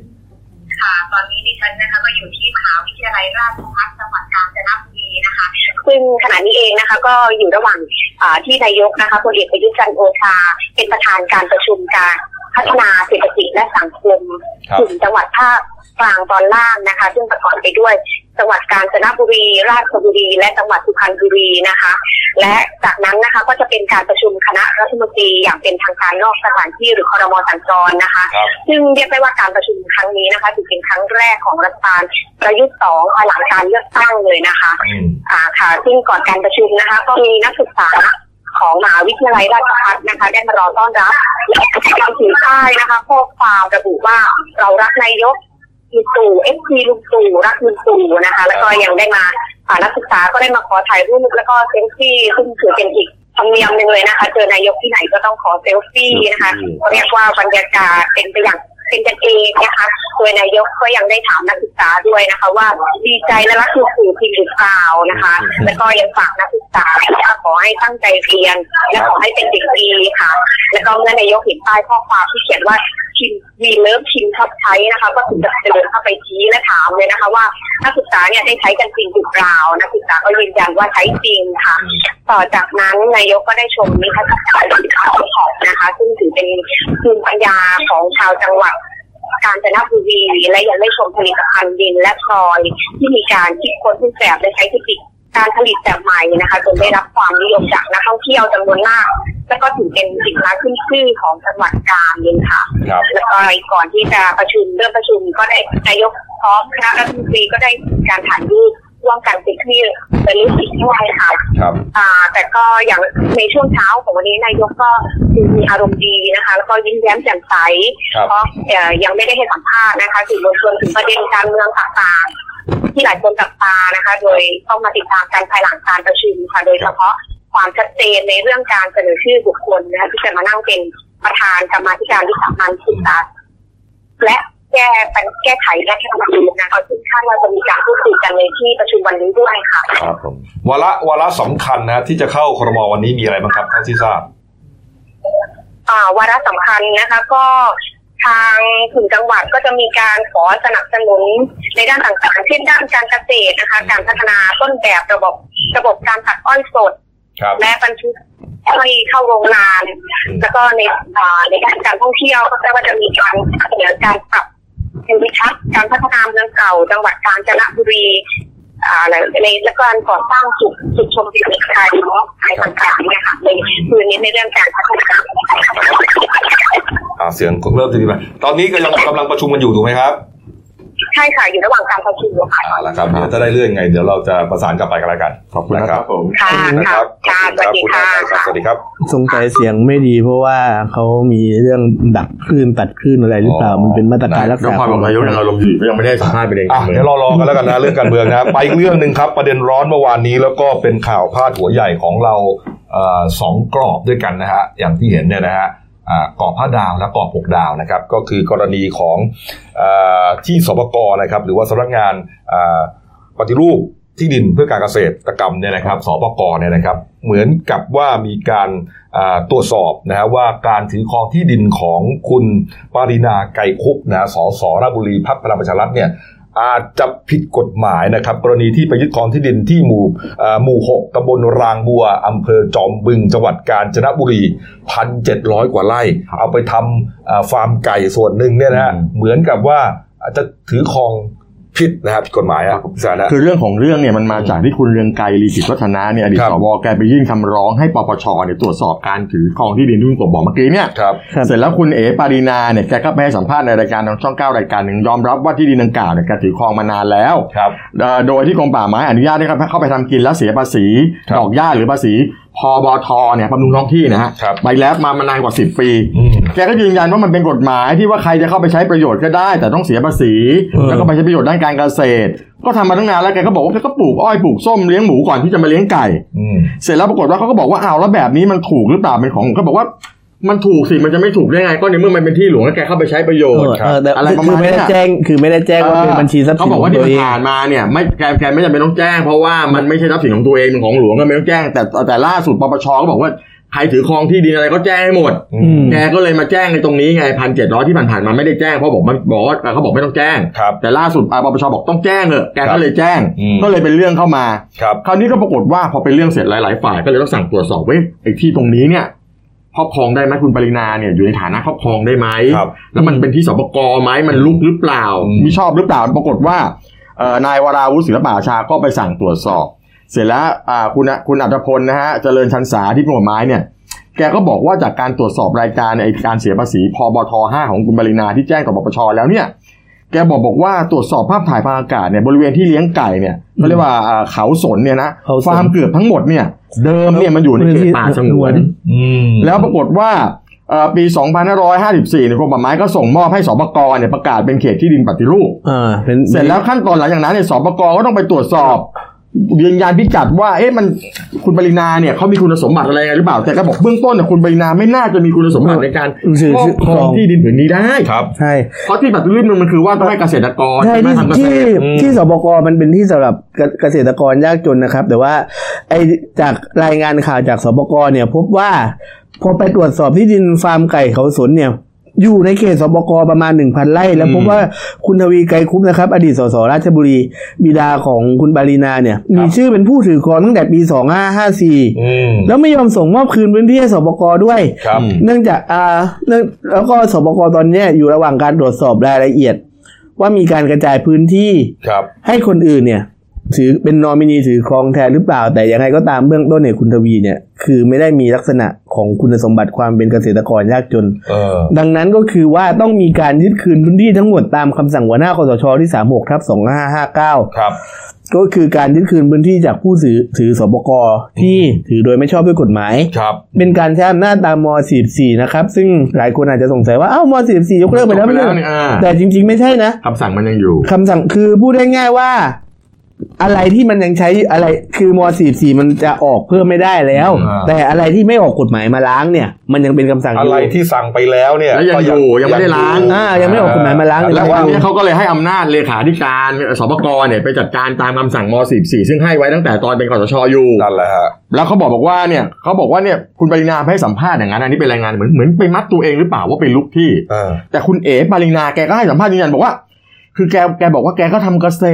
ค่ะ ตอนนี้ดิฉันนะคะก็อยู่ที่มหาวิทยาลัยราชภัฏจังหวัดกาญจนบุรีนะคะซึ่งขณะนี้เองนะคะก็อยู่ระหว่างอ่าที่นายกนะคะพลเอกประยุทธ์จันทร์โอชา เป็นประธานการประชุมการ พัฒนาเศรษฐกิจและสังคมครับกลุ่มจังหวัดภาคกลางตอนล่างนะคะ ซึ่งประกอบไปด้วยจังหวัดกาญจนบุรี ราชบุรี และจังหวัดสุพรรณบุรีนะคะ และจากนั้นนะคะก็จะเป็นการประชุมคณะรัฐมนตรีอย่างเป็นทางการนอกสถานที่หรือครมสัญจรนะคะครับซึ่งเรียกได้ว่าการประชุมครั้งนี้นะคะถือเป็นครั้งแรกของรัฐบาลประยุทธ์สองภายหลังการเลือกตั้งเลยนะคะอืมอ่าค่ะ ซึ่งก่อนการประชุมนะคะ ก็มีนักศึกษา ของมหาวิทยาลัยราชภัฏนะคะ ได้มารอต้อนรับและการถือป้ายนะคะข้อความระบุว่าเรารักนายกลุงตู่ FC ลุงตู่รักลุงตู่นะคะ แล้วก็ยังได้มาอ่านักศึกษาก็ได้มาขอถ่ายรูปแล้วก็เซลฟี่ซึ่งถือเป็นอีกธรรมเนียมหนึ่งเลยนะคะ เจอนายกที่ไหนก็ต้องขอเซลฟี่นะคะเรียกว่าบรรยากาศเป็นไปอย่าง เป็นกันเองนะคะโดยนายกก็ยังได้ถามนักศึกษาด้วยนะคะ ว่าดีใจและรักคุณครูจริงหรือเปล่านะคะ แล้วก็ยังฝากนักศึกษาขอให้ตั้งใจเรียนและขอให้เป็นเด็กดีค่ะ แล้วก็เมื่อนายกเห็นป้ายข้อความที่เขียนว่า ชิมวีเลิฟชิมชอบใช้นะคะ ก็ถึงจะเดินเข้าไปชี้และถามเลยนะคะ ว่านักศึกษาเนี่ยได้ใช้กันจริงหรือเปล่านักศึกษาก็ยืนยันว่าใช้จริงค่ะ ต่อจากนั้นนายกก็ได้ชมนิทรรศการสินค้าของนะคะ ซึ่งถือเป็นภูมิปัญญาของชาวจังหวัดกาญจนบุรีและยังได้ชมผลิตภัณฑ์ดินและพลอยที่มีการคิดค้นรูปแบบและใช้เทคนิค การผลิตแบบใหม่นะคะจนได้รับความนิยมจากนักท่องเที่ยวจำนวนมาก และก็ถือเป็นสินค้าขึ้นชื่อของจังหวัดกาญเลยค่ะครับแล้วก็ก่อนที่จะประชุมเริ่มประชุมก็ได้นายกพร้อมคณะรัฐมนตรีก็ได้มีการถ่ายรูปร่วมกันเป็นที่ระลึกอีกด้วยค่ะครับอ่า แต่ก็อย่างในช่วงเช้าของวันนี้นายกก็ดูมีอารมณ์ดีนะคะ แล้วก็ยิ้มแย้มแจ่มใสครับเพราะเอ่อยังไม่ได้ให้สัมภาษณ์นะคะสื่อมวลชนถึงประเด็นการเมืองต่างๆ ที่หลายคนจับตานะคะ โดยต้องมาติดตามการภายหลังการประชุมค่ะ โดยเฉพาะความชัดเจนในเรื่องการเสนอชื่อบุคคลนะคะที่จะมานั่งเป็นประธานกรรมาธิการวิสามันศึกษาและแก้ปัญแก้ไขรัฐธรรมนูญนะคะซึ่งคาดว่าจะมีการพูดคุยกันในที่ประชุมวันนี้ด้วยค่ะครับผมวาระวาระสำคัญนะที่จะเข้าครมวันนี้มีอะไรบ้างครับเท่าที่ทราบอ่าวาระสำคัญนะคะ ก็ ทางถึงจังหวัดก็จะมีการขอสนับสนุนในด้านต่างๆเช่นด้านการเกษตรนะคะ การพัฒนาต้นแบบระบบระบบการตัดอ้อยสดครับและบรรทุกอ้อยเข้าโรงงาน แล้วก็ในอ่าในด้านการท่องเที่ยวก็จะว่าจะมีการเสนอการปรับยังพิทักษ์การพัฒนาเมืองเก่า จังหวัดกาญจนบุรีอ่าในในและการก่อสร้างจุดจุดชมวิวไทยเนาะไทยต่างๆเนี่ยค่ะเป็นคือเน้นในเรื่องการพัฒนาอ่า เสียงเริ่มจะดีไปตอนนี้ก็ยังกำลังประชุมกันอยู่ถูกไหมครับ ใช่ค่ะอยู่ระหว่างการประชุมอยู่ค่ะอ่าแล้วครับเดี๋ยวถ้าได้เรื่องไง เดี๋ยวเราจะประสานกลับไปกันแล้วกันขอบคุณนะครับผมค่ะนะคค่ะรับค่ะสวัสดีค่ะขอบณรับสวัสดีครับสงสัยเสียงไม่ดีเพราะว่าเขามีเรื่องดักคลื่นตัดคลื่นอะไรหรือเปล่าอ๋อมันเป็นมาตรการรักแล้วษาความของนายกยังอารมณ์ดีก็ยังไม่ได้สัมภาษณ์ประเด็นอะการเมืองเดี๋ยวเรารอกันแล้วกันนะเรื่องการเมืองนะไปอีกเรื่องหนึ่งครับ ประเด็นร้อนเมื่อวานนี้แล้วก็เป็นข่าวพาดหัวใหญ่ของเราเอ่อสองกรอบด้วยกันนะฮะอย่างที่เห็นเนี่ยนะฮะอ่า กรอบห้าดาวและกรอบหกดาวนะครับ ก็คือกรณีของอที่สปกนะครับ หรือว่าสำนักงานปฏิรูปที่ดินเพื่อการเกษตรกรรมเนี่ยนะครับ สปกเนี่ยนะครับ เหมือนกับว่ามีการตรวจสอบนะฮะว่าการถือครองที่ดินของคุณปารินาไกรคุปนะสสราบุรีพักพลังประชารัฐเนี่ย อาจจะผิดกฎหมายนะครับ กรณีที่ไปยึดครองที่ดินที่หมู่เอ่อหมู่หกตำบลรางบัวอำเภอจอมบึงจังหวัดกาญจนบุรีพันเจ็ดร้อยกว่าไร่ เอาไปทำเอ่อฟาร์มไก่ส่วนหนึ่งเนี่ยนะฮะอืมเหมือนกับว่าอาจจะถือครอง ผิดนะครับผิดกฎหมายอะสารนะคือเรื่องของเรื่องเนี่ยมันมาจากที่คุณเรืองไกรลีกิจวัฒนะเนี่ยอดีตครับสวแกไปยื่นคำร้องให้ปปชเนี่ยตรวจสอบการถือครองที่ดินที่คุณกบบอกเมื่อกี้เนี่ยครับครับเสร็จแล้วคุณเอ๋ปารีณาเนี่ยแกก็ไปให้สัมภาษณ์ในรายการทางช่องเก้ารายการหนึ่งยอมรับว่าที่ดินดังกล่าวเนี่ยแกถือครองมานานแล้วครับเอ่อโดยที่กรมป่าไม้อนุญาตให้เข้าไปทำกินแล้วเสียภาษีครับดอกหญ้าหรือภาษี พบทเนี่ยบำรุงท้องที่นะฮะครับใบแลบมามานานกว่า 10 ปีอืมแกก็ยืนยันว่ามันเป็นกฎหมายที่ว่าใครจะเข้าไปใช้ประโยชน์ก็ได้ แต่ต้องเสียภาษีเออแล้วก็ไปใช้ประโยชน์ด้านการเกษตร ก็ทำมาตั้งนานแล้วแกก็บอกว่าแกก็ปลูกอ้อยปลูกส้มเลี้ยงหมูก่อนที่จะมาเลี้ยงไก่อืมเสร็จแล้วปรากฏว่าเขาก็บอกว่าอ้าวแล้วแบบนี้มันถูกหรือเปล่าเป็นของก็บอกว่า มันถูกสิมันจะไม่ถูกได้ไง ก็ในเมื่อมันเป็นที่หลวงแล้วแกเข้าไปใช้ประโยเอชน์อเออแต่อะไรประคืมาณอไม่ได้เนี้ยแจ้งคือไม่ได้แจ้งว่าเป็นบัญชีทรัพย์สิเขานบอกขว่าองที่ตัวเองผ่านมาเนี่ยไม่แกแกไม่จำเป็นต้องแจ้ง เพราะว่ามันไม่ใช่ทรัพย์สินของตัวเองเป็นของหลวงก็ไม่ต้องแจ้ง แต่แต่ล่าสุดปปชก็บอกว่าใครถือครองที่ดินอะไรก็แจ้งให้หมดอืมแกก็เลยมาแจ้งในตรงนี้ไงพันเจ็ดร้อยที่ผ่านๆมาไม่ได้แจ้งเพราะบอกมันบอกว่าเขาบอกไม่ต้องแจ้งครับแต่ล่าสุดอ่าปปชบอกต้องแจ้งเออะแกครัก็บเลยแจ้งอืมก็เลยเป็นเรื่องเข้ามาครับคราวนี้ก็ปรากฏว่าพอเป็นเรื่องเสร็จหลาย ๆ ฝ่ายก็เลยต้องสั่งตรวจสอบเว้ยไอ้ที่ตรงนี้เนี่ย ครอบครองได้ไหมคุณปรินาเนี่ยอยู่ในฐานะครอบครองได้ไหมครับแล้วมันเป็นที่สปกไหมมันลุกหรือเปล่าอืมมิชอบหรือเปล่าปรากฏว่าเอ่อนายวราวุฒิศิลปอาชาก็ไปสั่งตรวจสอบ เสร็จแล้วอ่าคุณคุณอัตพลนะฮะเจริญชันษาที่กฎหมายเนี่ยแกก็บอกว่าจากการตรวจสอบรายการไอการเสียภาษีพบท 5 ของคุณปรินาที่แจ้งต่อปปชแล้วเนี่ย แกบอกบอกว่าตรวจสอบภาพถ่ายทางอากาศเนี่ยบริเวณที่เลี้ยงไก่เนี่ยเขาเรียกว่าอ่าเขาสนเนี่ยนะเขาสน ฟาร์มเกือบทั้งหมดเนี่ยเดิมเนี่ยมันอยู่ในเขตป่าสงวน อืมแล้วปรากฏว่าเอ่อปี 2554เนี่ยกรมป่าไม้ก็ส่งมอบให้สปกเนี่ยประกาศเป็นเขตที่ดินปฏิรูป อ่าเป็น เสร็จแล้วขั้นตอนหลังจากนั้นเนี่ยสปกก็ต้องไปตรวจสอบ ยืนยันพิกัดว่าเอ๊ะมันคุณปรินาเนี่ยเขามีคุณสมบัติอะไรไงหรือเปล่า แต่ก็บอกเบื้องต้นเนี่ยคุณปรินาไม่น่าจะมีคุณสมบัติในการถือครอบครองที่ดินผืนนี้ได้ครับใช่เพราะที่ปฏิรูปมันคือว่าต้องให้เกษตรกรใช่ไม่ที่ทำเกษที่ตรอืมที่สบกมันเป็นที่สำหรับเกเกษตรกรยากจนนะครับ แต่ว่าไอจากรายงานข่าวจากสบกเนี่ยพบว่าพอไปตรวจสอบที่ดินฟาร์มไก่เขาสนเนี่ย อยู่ในเขตสบกประมาณหนึ่งพันไร่แล้วพบว่าคุณทวีไกรคุ้มนะครับ อดีตสสราชบุรี บิดาของคุณปารีนาเนี่ย มีชื่อเป็นผู้ถือครองตั้งแต่ปีสองห้าห้าสี่อืมแล้วไม่ยอมส่งมอบคืนพื้นที่ให้สบกด้วยครับเนื่องจากอ่าเนื่องแล้วก็สบกตอนเนี้ยอยู่ระหว่างการตรวจสอบรายละเอียด ว่ามีการกระจายพื้นที่ครับให้คนอื่นเนี่ย ถือเป็นนอมินีถือครองแทนหรือเปล่า แต่ยังไงก็ตามเบื้องต้นเนี่ยคุณทวีเนี่ย คือไม่ได้มีลักษณะของคุณสมบัติความเป็นเกษตรกรยากจนเออดังนั้นก็คือว่าต้องมีการยึดคืนพื้นที่ทั้งหมดตามคำสั่งหัวหน้าคสชที่ 36ทับ2559 ครับ ก็คือการยึดคืนพื้นที่จากผู้ถือถือสบกที่ถือโดยไม่ชอบด้วยกฎหมายครับเป็นการใช้อำนาจตามม 44 นะครับซึ่งหลายคนอาจจะสงสัยว่าเอ้าม44 ยกเลิกไปแล้วไม่ใช่เหรอเนี่ยอ่าแต่จริง ๆ ไม่ใช่นะคำสั่งมันยังอยู่คำสั่งคือพูดได้ง่ายว่า อะไรที่มันยังใช้อะไรคือม 44 มันจะออกเพิ่มไม่ได้แล้ว อ่า แต่อะไรที่ไม่ออกกฎหมายมาล้างเนี่ย มันยังเป็นคำสั่งออะไรยู่ที่สั่งไปแล้วเนี่ยแล้วยังก็อยู่ยังไม่ได้ล้าง อ่ายังไม่ออกกฎหมายมาล้าง แล้วยังวันไม่นี้เอาเขาก็เลยให้อำนาจเลขาธิการสปกเนี่ยไปจัดการตามคำสั่งม 44 ซึ่งให้ไว้ตั้งแต่ตอนเป็นคสชอยู่ นั่นแหละฮะ แล้วเขาบอกบอกว่าเนี่ยเขาบอกว่าเนี่ยคุณปรินาให้สัมภาษณ์อย่างนั้นอันนี้เป็นรายงานเหมือนเหมือนไปมัดตัวเองหรือเปล่าว่าไปลุกที่ เออ แต่คุณเอ๋ปรินาแกก็ให้สัมภาษณ์ยืนยันบอกว่า คือแกแกบอกว่าแกก็ทำเกษ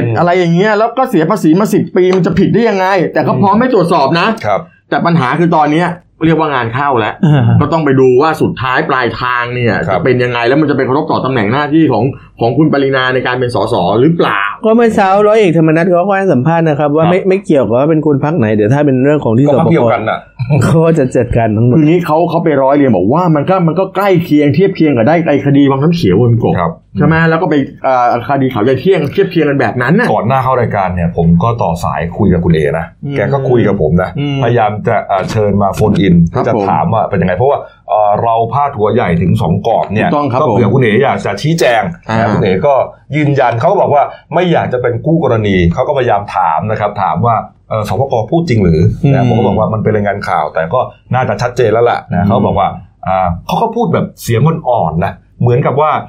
ตรอืมอะไรอย่างเงี้ยแล้วก็เสียภาษีมาสิบปีมันจะผิดได้ยังไง แต่ก็พร้อมไม่ตรวจสอบนะครับ แต่ปัญหาคือตอนเนี้ยเรียกว่างานเข้าแล้วอ่าก็ต้องไปดูว่าสุดท้ายปลายทางเนี่ยครัจะบเป็นยังไงแล้วมันจะไปกระทบต่อตำแหน่งหน้าที่ของของคุณปรินาในการเป็นสสหรือเปล่า ก็เมื่อเช้าร้อยเอกธรรมนัฐเขาก็ให้สัมภาษณ์นะครับ ว่าครับไม่ไม่เกี่ยวกับว่าเป็นคนพักไหนเดี๋ยวถ้าเป็นเรื่องของที่ก็สพักปเดียวกกันน่ะเขาก็จะจัดการทั้งหมดคือนี้เขาเขาไปร้อยเรียนบอกว่ามันก็มันก็ใกล้เคียงเทียบเคียงกับได้ไอ้คดีวังน้ำเขียวมันกบครับ ใช่ไหมแล้วก็ไปเอ่อคดีเขาใหญ่เที่ยงเทียบเคียงกันแบบนั้นน่ะก่อนหน้าเข้ารายการเนี่ย ผมก็ต่อสายคุยกับคุณเอนะอืมแกก็คุยกับผมนะอืมพยายามจะเอ่อเชิญมาโฟนอินครับจะผมถามว่าเป็นยังไง เพราะว่าเอ่อเราพาดหัวใหญ่ถึงสองกรอบเนี่ยถูกต้องครับก็เผื่อผมคุณเออยากจะชี้แจงอ่านะคุณเอก็ยืนยันเขาก็บอกว่าไม่อยากจะเป็นกู้กรณีเขาก็พยายามถามนะครับ ถามว่าเอ่อสปกพูดจริงหรือนะอืมผมก็บอกว่ามันเป็นรายงานข่าว แต่ก็น่าจะชัดเจนแล้วล่ะนะเขาบอกว่าอ่าเขาก็พูดแบบเสียงอ่อนๆนะเหมือนกับว่าอ่า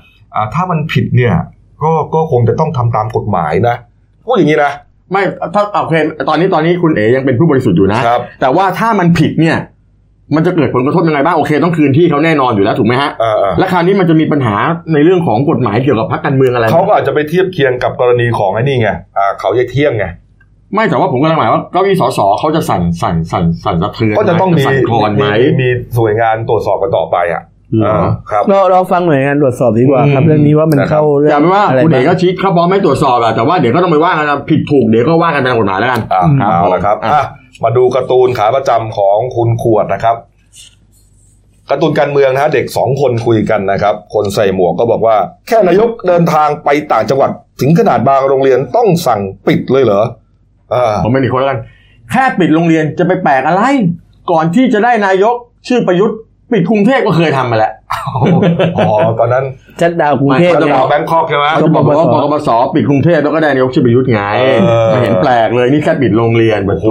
ถ้ามันผิดเนี่ย ก็ก็คงจะต้องทำตามกฎหมายนะพูดอย่างนี้นะไม่ถ้าโอเคตอนนี้ตอนนี้คุณเอ๋ยังเป็นผู้บริสุทธิ์อยู่นะครับแต่ว่าถ้ามันผิดเนี่ย มันจะเกิดผลกระทบยังไงบ้างโอเค ต้องคืนที่เขาแน่นอนอยู่แล้วถูกไหมฮะเออเออและคราวนี้มันจะมีปัญหาในเรื่องของกฎหมายเกี่ยวกับพรรคการเมืองอะไรไหมเขาก็อาจจะไปเทียบเคียงกับกรณีของไอ้นี่ไงอ่าเขาใหญ่เที่ยงไงไม่แต่ว่าผมกำลังหมายว่าเก้าอี้สสเขาจะสั่นสั่นสั่นสั่นสะเทือนก็จะต้องมีสั่นคลอนไหมมีมีส่วนงานตรวจสอบกันต่อไปอะเหร อเออครับเราเราฟังหน่วยงานตรวจสอบดีกว่าครับอืมเรื่องนี้ว่ามันนะครับเข้าเรื่อย่าไปว่าอะไรคุณเอ๋ก็บ้างชี้เขาพร้อมไม่ตรวจสอบอะแต่ว่าเดี๋ยวก็ต้องไปว่ากันนะผิดถูกเดี๋ยวก็ว่ากันตามกฎหมายแล้วกันอ่าอืมเอาละครับอะอะมาดูการ์ตูนขาประจำของคุณขวดนะครับการ์ตูนการเมืองนะฮะเด็กสองคนคุยกันนะครับ คนใส่หมวกก็บอกว่า แค่นายกเดินทางไปต่างจังหวัด ถึงขนาดบางโรงเรียนต้องสั่งปิดเลยเหรออ่าผมเป็นอีกคนแล้วกัน แค่ปิดโรงเรียนจะไปแปลกอะไร ก่อนที่จะได้นายกชื่อประยุทธ์ ปิดกรุงเทพก็เคยทำมาแล้วอ๋อตอนนั้นชัดดาวกรุงเทพจะเนี่ยบอกแบงคอกใช่ไหมเขาบอกว่าปกปสปิดกรุงเทพแล้วก็ได้นายกชื่อประยุทธ์ไงเออไม่เห็นแปลกเลยนี่แค่ปิดโรงเรียนโอ้โห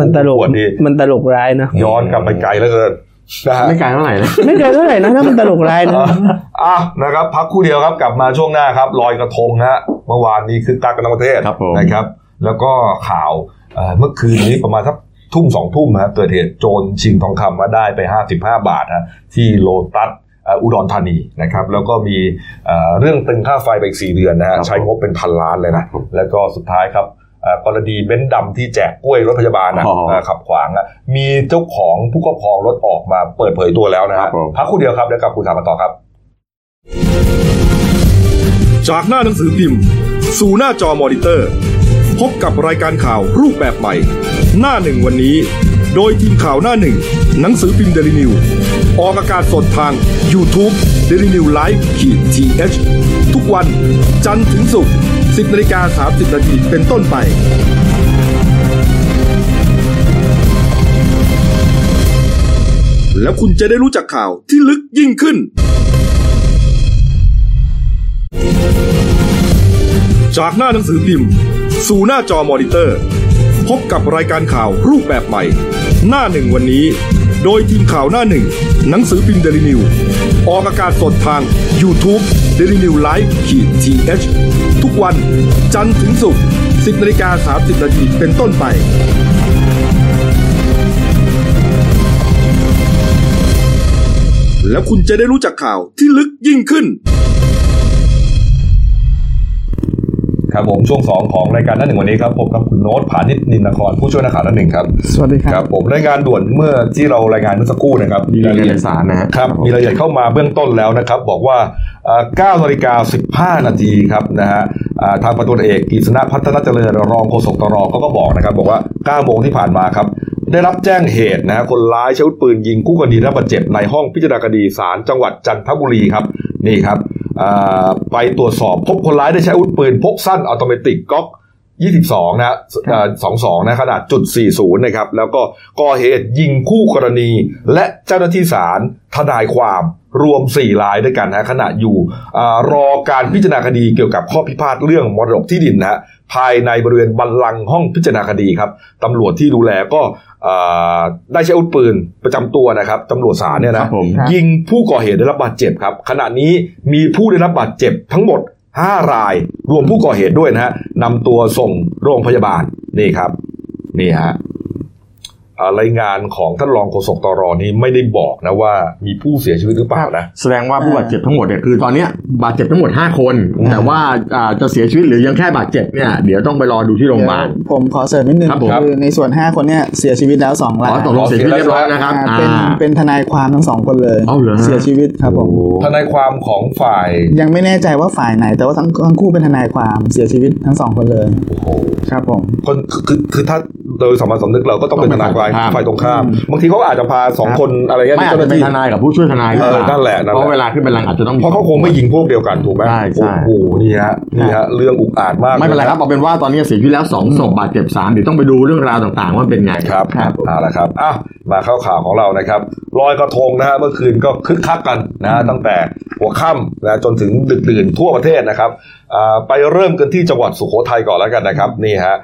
มันตลกดีมันตลกร้ายนะย้อนกลับไปไกลแล้วเกินไม่ไกลเท่าไหร่นะไม่เกินเท่าไหร่นะถ้ามันตลกร้ายนะอะนะครับ พักคู่เดียวครับกลับมาช่วงหน้าครับลอยกระทงฮะเมื่อวานนี้คือตักกันทั้งประเทศนะครับ แล้วก็ข่าวเอ่อเมื่อคืนนี้ประมาณสัก ทุ่มสองทุ่มฮะเกิดเหตุโจรชิงทองคำมาได้ไป 55 บาทฮะที่โลตัสเอ่ออุดรธานีนะครับแล้วก็มีเอ่อเรื่องตึงค่าไฟไปอีก4เดือนนะฮะครับใช้งบเป็นพันล้านเลยนะครับแล้วก็สุดท้ายครับเอ่อกรณีเบนซ์ดำที่แจกกล้วยรถพยาบาลนะอ๋อเอ่อขับขวางอะมีเจ้าของผู้ครอบครองรถออกมาเปิดเผยตัวแล้วนะครัฮะบผมพักครู่เดียวครับแล้วกลับคุณถามมาต่อครับ จากหน้าหนังสือพิมพ์ สู่หน้าจอมอนิเตอร์ พบกับรายการข่าวรูปแบบใหม่ หน้าหนึ่งวันนี้ โดยทีมข่าวหน้าหนึ่ง หนังสือพิมพ์เดลิวิวออกอากาศสดทาง YouTube d e l i n e w l i v e ขีดทีเทุกวันจันทร์ถึงศุกร์10นาฬิกา30นาทีเป็นต้นไป แล้วคุณจะได้รู้จักข่าวที่ลึกยิ่งขึ้น จากหน้าหนังสือพิมพ์ สู่หน้าจอมอนิเตอร์ พบกับรายการข่าวรูปแบบใหม่ หน้าหนึ่งวันนี้ โดยทีมข่าวหน้าหนึ่ง หนังสือพิมพ์เดลินิวส์ออกอากาศสดทาง YouTube d e l i n e w l i v e ขีด TH ทุกวันจันทร์ถึงศุกร์10นาฬิกา30นาทีเป็นต้นไปแล้วคุณจะได้รู้จักข่าวที่ลึกยิ่งขึ้น ครับผมช่วง 2 ของรายการหนั่นหนึ่งวันนี้ครับพบกับคุณโน้ตผานิชนินนครผู้ช่วยนักข่าวหนั่นหนึ่งครับสวัสดีคครับรับผมรายงานด่วนเมื่อที่เรารายงานเมื่อสักครู่นะครับมีรายงานเอกสารนะฮะครับมีรายละเอียดเข้ามาเบื้องต้นแล้วนะครับ บอกว่าเอ่อ9นาฬิกา15 นาทีครับนะฮะอ่าทางพันตำรวจเอกกฤษณะพัฒนาเจริญรองโฆษกตรเขาก็บอกนะครับบอกว่า9โมงที่ผ่านมาครับได้รับแจ้งเหตุนะฮะคนร้ายใช้อาวุธปืนยิงคู่กรณีได้รับบาดเจ็บในห้องพิจารณาคดีศาลจังหวัดจันทบุรีครับนี่ครับอ่า ไปตรวจสอบพบคนร้ายได้ใช้อาวุธปืนพกสั้นอัตโนมัติก๊อก22นะฮะเอ่อ22นะขนาดจุด40นะครับแล้วก็ก่อเหตุยิงคู่กรณี และเจ้าหน้าที่ศาลทนายความรวม 4 รายด้วยกันนะขณะอยู่อารอการพิจารณาคดีเกี่ยวกับข้อพิพาทเรื่องมรดกที่ดินนะฮะภายในบริเวณบัลลังก์ห้องพิจารณาคดีครับตำรวจที่ดูแลก็อ่า ได้ใช้อาวุธปืนประจำตัวนะครับตำรวจศาลเนี่ยครันะบผมครับยิงผู้ก่อเหตุได้รับบาดเจ็บครับ ขณะนี้มีผู้ได้รับบาดเจ็บทั้งหมด 5 ราย รวมผู้ก่อเหตุด้วยนะฮะนำตัวส่งโรงพยาบาลนี่ครับ นี่ฮะอ่า รายงานของท่านรองโฆษกตรนี้ไม่ได้บอกนะว่ามีผู้เสียชีวิตหรือเปล่านะแสดงว่าผู้บาดเจ็บทั้งหมดเนี่ยคือตอนเนี้ยบาดเจ็บทั้งหมด 5 คนอืมแต่ว่าอ่าจะเสียชีวิตหรือยังแค่บาดเจ็บเนี่ยเดี๋ยวต้องไปรอดูที่โรงพยาบาลเดี๋ยวผมขอเสริมนิดนึงครับผมคือในส่วน 5 คนเนี่ยเสียชีวิตแล้ว2รายอ๋อตกลงเสียชีวิตเรียบร้อยนะครับอ่าเป็นอ่าเป็นทนายความทั้งสองคนเลยเอาเหรอฮะเสียชีวิตครับผมโอ้ทนายความของฝ่าย ยังไม่แน่ใจว่าฝ่ายไหน แต่ว่าทั้งทั้งคู่เป็นทนายความเสียชีวิตทั้งสองคนเลยโอ้โหครับผมคนคือคือคือถ้า โดยสามัญสำนึกเราก็ต้องเป็นทนายฝ่ายฝ่ายตรงข้าม บางทีเขาอาจจะพาสองคนอะไรเงี้ยไม่ที่อาจเจ้าหจะน้าเป็นที่ทนายกับผู้ช่วยทนายหรือเปล่าเออนั่นแหละนั่นแหละเพราะเวลาขึ้นเป็นรังอาจจะต้องมีเพราะเขาคงไม่ยิงพวกเดียวกันถูกไหมใช่ใช่โอ้โหนี่ฮะนี่ฮะเรื่องอุกอาจมากไม่เป็นไรครับเอาเป็นว่าตอนนี้เสียชีวิตแล้วสองศพบาดเจ็บสามเดี๋ยวต้องไปดูเรื่องราวต่างๆ ว่าเป็นไงครับครับเอาละครับอะมาเข้าข่าวของเรานะครับลอยกระทงนะฮะเมื่อคืนก็คึกคักกันนะฮะตั้งแต่หัวค่ำนะจนถึงดึกดื่นทั่วประเทศนะครับอ่า ไปเริ่มกันที่จังหวัดสุโขทัยก่อนแล้วกันนะครับนี่ฮะ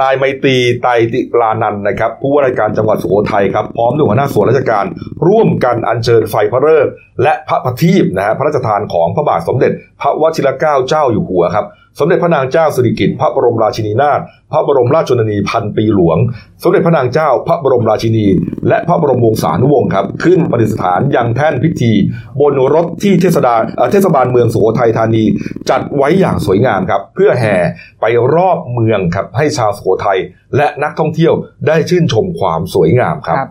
นายไมตรีไตติลานันนะครับผู้ว่าราชการจังหวัดสุโขทัยครับพร้อมด้วยหัวหน้าส่วนราชการ ร่วมกันอัญเชิญไฟพระฤกษ์และพระประทีปนะฮะพระราชทานของพระบาทสมเด็จ พระวชิรเกล้าเจ้าอยู่หัวครับสมเด็จพระนางเจ้าสิริกิติ์พระบรมราชินีนาถพระบรมราชชนนีพันปีหลวง สมเด็จพระนางเจ้าพระบรมราชินี และพระบรมวงศานุวงศ์ครับ ขึ้นประดิษฐานยังแท่นพิธี บนรถที่เทศบาลเอ่อเทศบาลเมืองสุโขทัยธานี จัดไว้อย่างสวยงามครับ เพื่อแห่ไปรอบเมืองครับให้ชาวสุโขทัยและนักท่องเที่ยวได้ชื่นชมความสวยงามครับครับ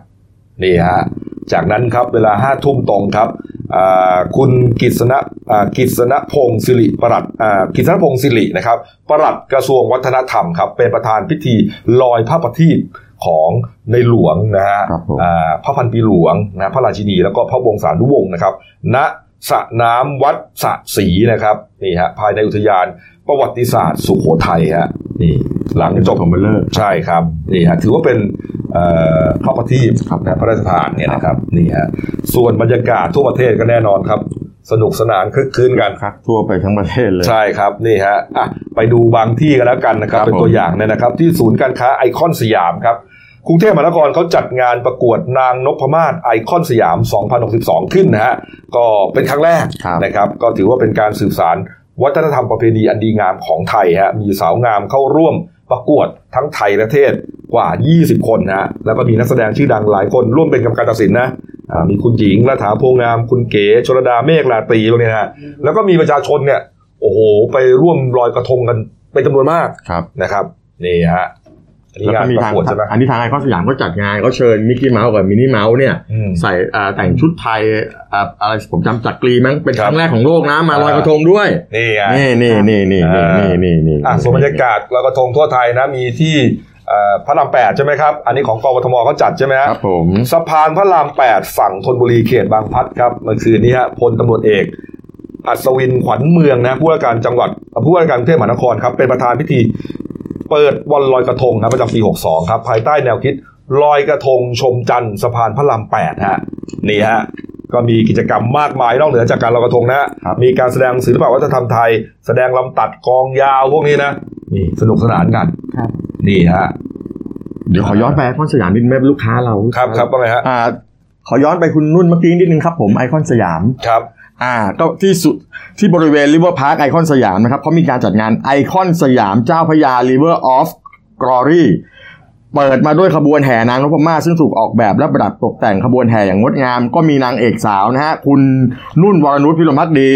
นี่ฮะ จากนั้นครับเวลาห้าทุ่มตรงครับอ่าคุณกิษณะอ่ากิษณพงศ์สิริประหลัดอ่ากิษณพงศ์สิรินะครับประหลัดกระทรวงวัฒนธรรมครับเป็นประธานพิธีลอยพระประทีปของในหลวงนะฮะครับผมอ่าพระพันปีหลวงนะพระราชินีแล้วก็พระวงศานุวงศ์นะครับณสระน้ำวัดสระศรีนะครับนี่ฮะภายในอุทยาน ประวัติศาสตร์สุโขทัยฮะนี่หลังจบของเบลเลอร์ใช่ครับนี่ฮะถือว่าเป็นเอ่อพระประทีปครับนะพระราชทานเนี่ยนะครับนี่ฮะส่วนบรรยากาศทั่วประเทศก็แน่นอนครับ สนุกสนานคลึกคลื้นกันครับทั่วไปทั้งประเทศเลย ใช่ครับนี่ฮะอะไปดูบางที่กันแล้วกันนะครับครับเป็นตัวผมอย่างเนี่ยนะครับ ที่ศูนย์การค้าไอคอนสยามครับกรุงเทพมหานครเขาจัดงานประกวดนางนพมาศไอคอนสยาม 2062 ขึ้นนะฮะก็เป็นครั้งแรกครับนะครับ ก็ถือว่าเป็นการสืบสาร วัฒนธรรมประเพณีอันดีงามของไทยฮะมีสาวงามเข้าร่วมประกวดทั้งไทยและเทศกว่า 20 คนนะฮะแล้วก็มีนักแสดงชื่อดังหลายคนร่วมเป็นกรรมการตัดสินนะอ่ามีคุณหญิงรัฐาโพงาม คุณเก๋ชลดาเมฆลาตรีพวกเนี้นะฮะแล้วก็มีประชาชนเนี่ยโอ้โหไปร่วมลอยกระทงกันเป็นจำนวนมากครับนะครับนี่ฮะ อันนี้ก็มีทางอันนี้ทางไอคอนสยามก็จัดงานเขาเชิญมิกกี้เมาส์กับมินนี่เมาส์เนี่ย ใส่แต่งชุดไทยอะไรผมจำจักรีมั้งเป็นครั้งแรกของโลกนะมาลอยกระทงด้วย นี่ไงนี่นี่นี่นี่นี่นี่นี่อะส่วนบรรยากาศลอยกระทงทั่วไทยนะมีที่พระรามแปดใช่ไหมครับ อันนี้ของกรทมเขาจัดใช่ไหมครับผมสะพานพระรามแปดฝั่งธนบุรีเขตบางพัดครับเมื่อคืนนี้ฮะพลตำรวจเอกอัศวินขวัญเมืองนะผู้ว่าการจังหวัดผู้ว่าการกรุงเทพมหานครครับเป็นประธานพิธี เปิดวันลอยกระทงนะประจำปี 62 ครับ ภายใต้แนวคิดลอยกระทงชมจันทร์สะพานพระราม8ฮะนี่ฮะก็มีกิจกรรมมากมายนอกเหนือจากการลอยกระทงนะฮะครับมีการแสดงศิลปวัฒนธรรมไทย แสดงลำตัดกองยาวพวกนี้นะนี่สนุกสนานกันครับนี่ฮะเดี๋ยวขอย้อนไปไอคอนสยามนิดนึงแม่เป็นลูกค้าเราครับครับว่าไงฮะอ่าขอย้อนไปคุณนุ่นเมื่อกี้นิดนึงครับผมไอคอนสยามครับ อ่าก็ที่สุดที่บริเวณริเวอร์พาร์คไอคอนสยามนะครับเขามีการจัดงานไอคอนสยามเจ้าพระยา River of Glory เปิดมาด้วยขบวนแห่นางนพมาศซึ่งถูกออกแบบและประดับตกแต่งขบวนแห่อย่างงดงาม ก็มีนางเอกสาวนะฮะ คุณนุ่นวรนุชพิรมักดี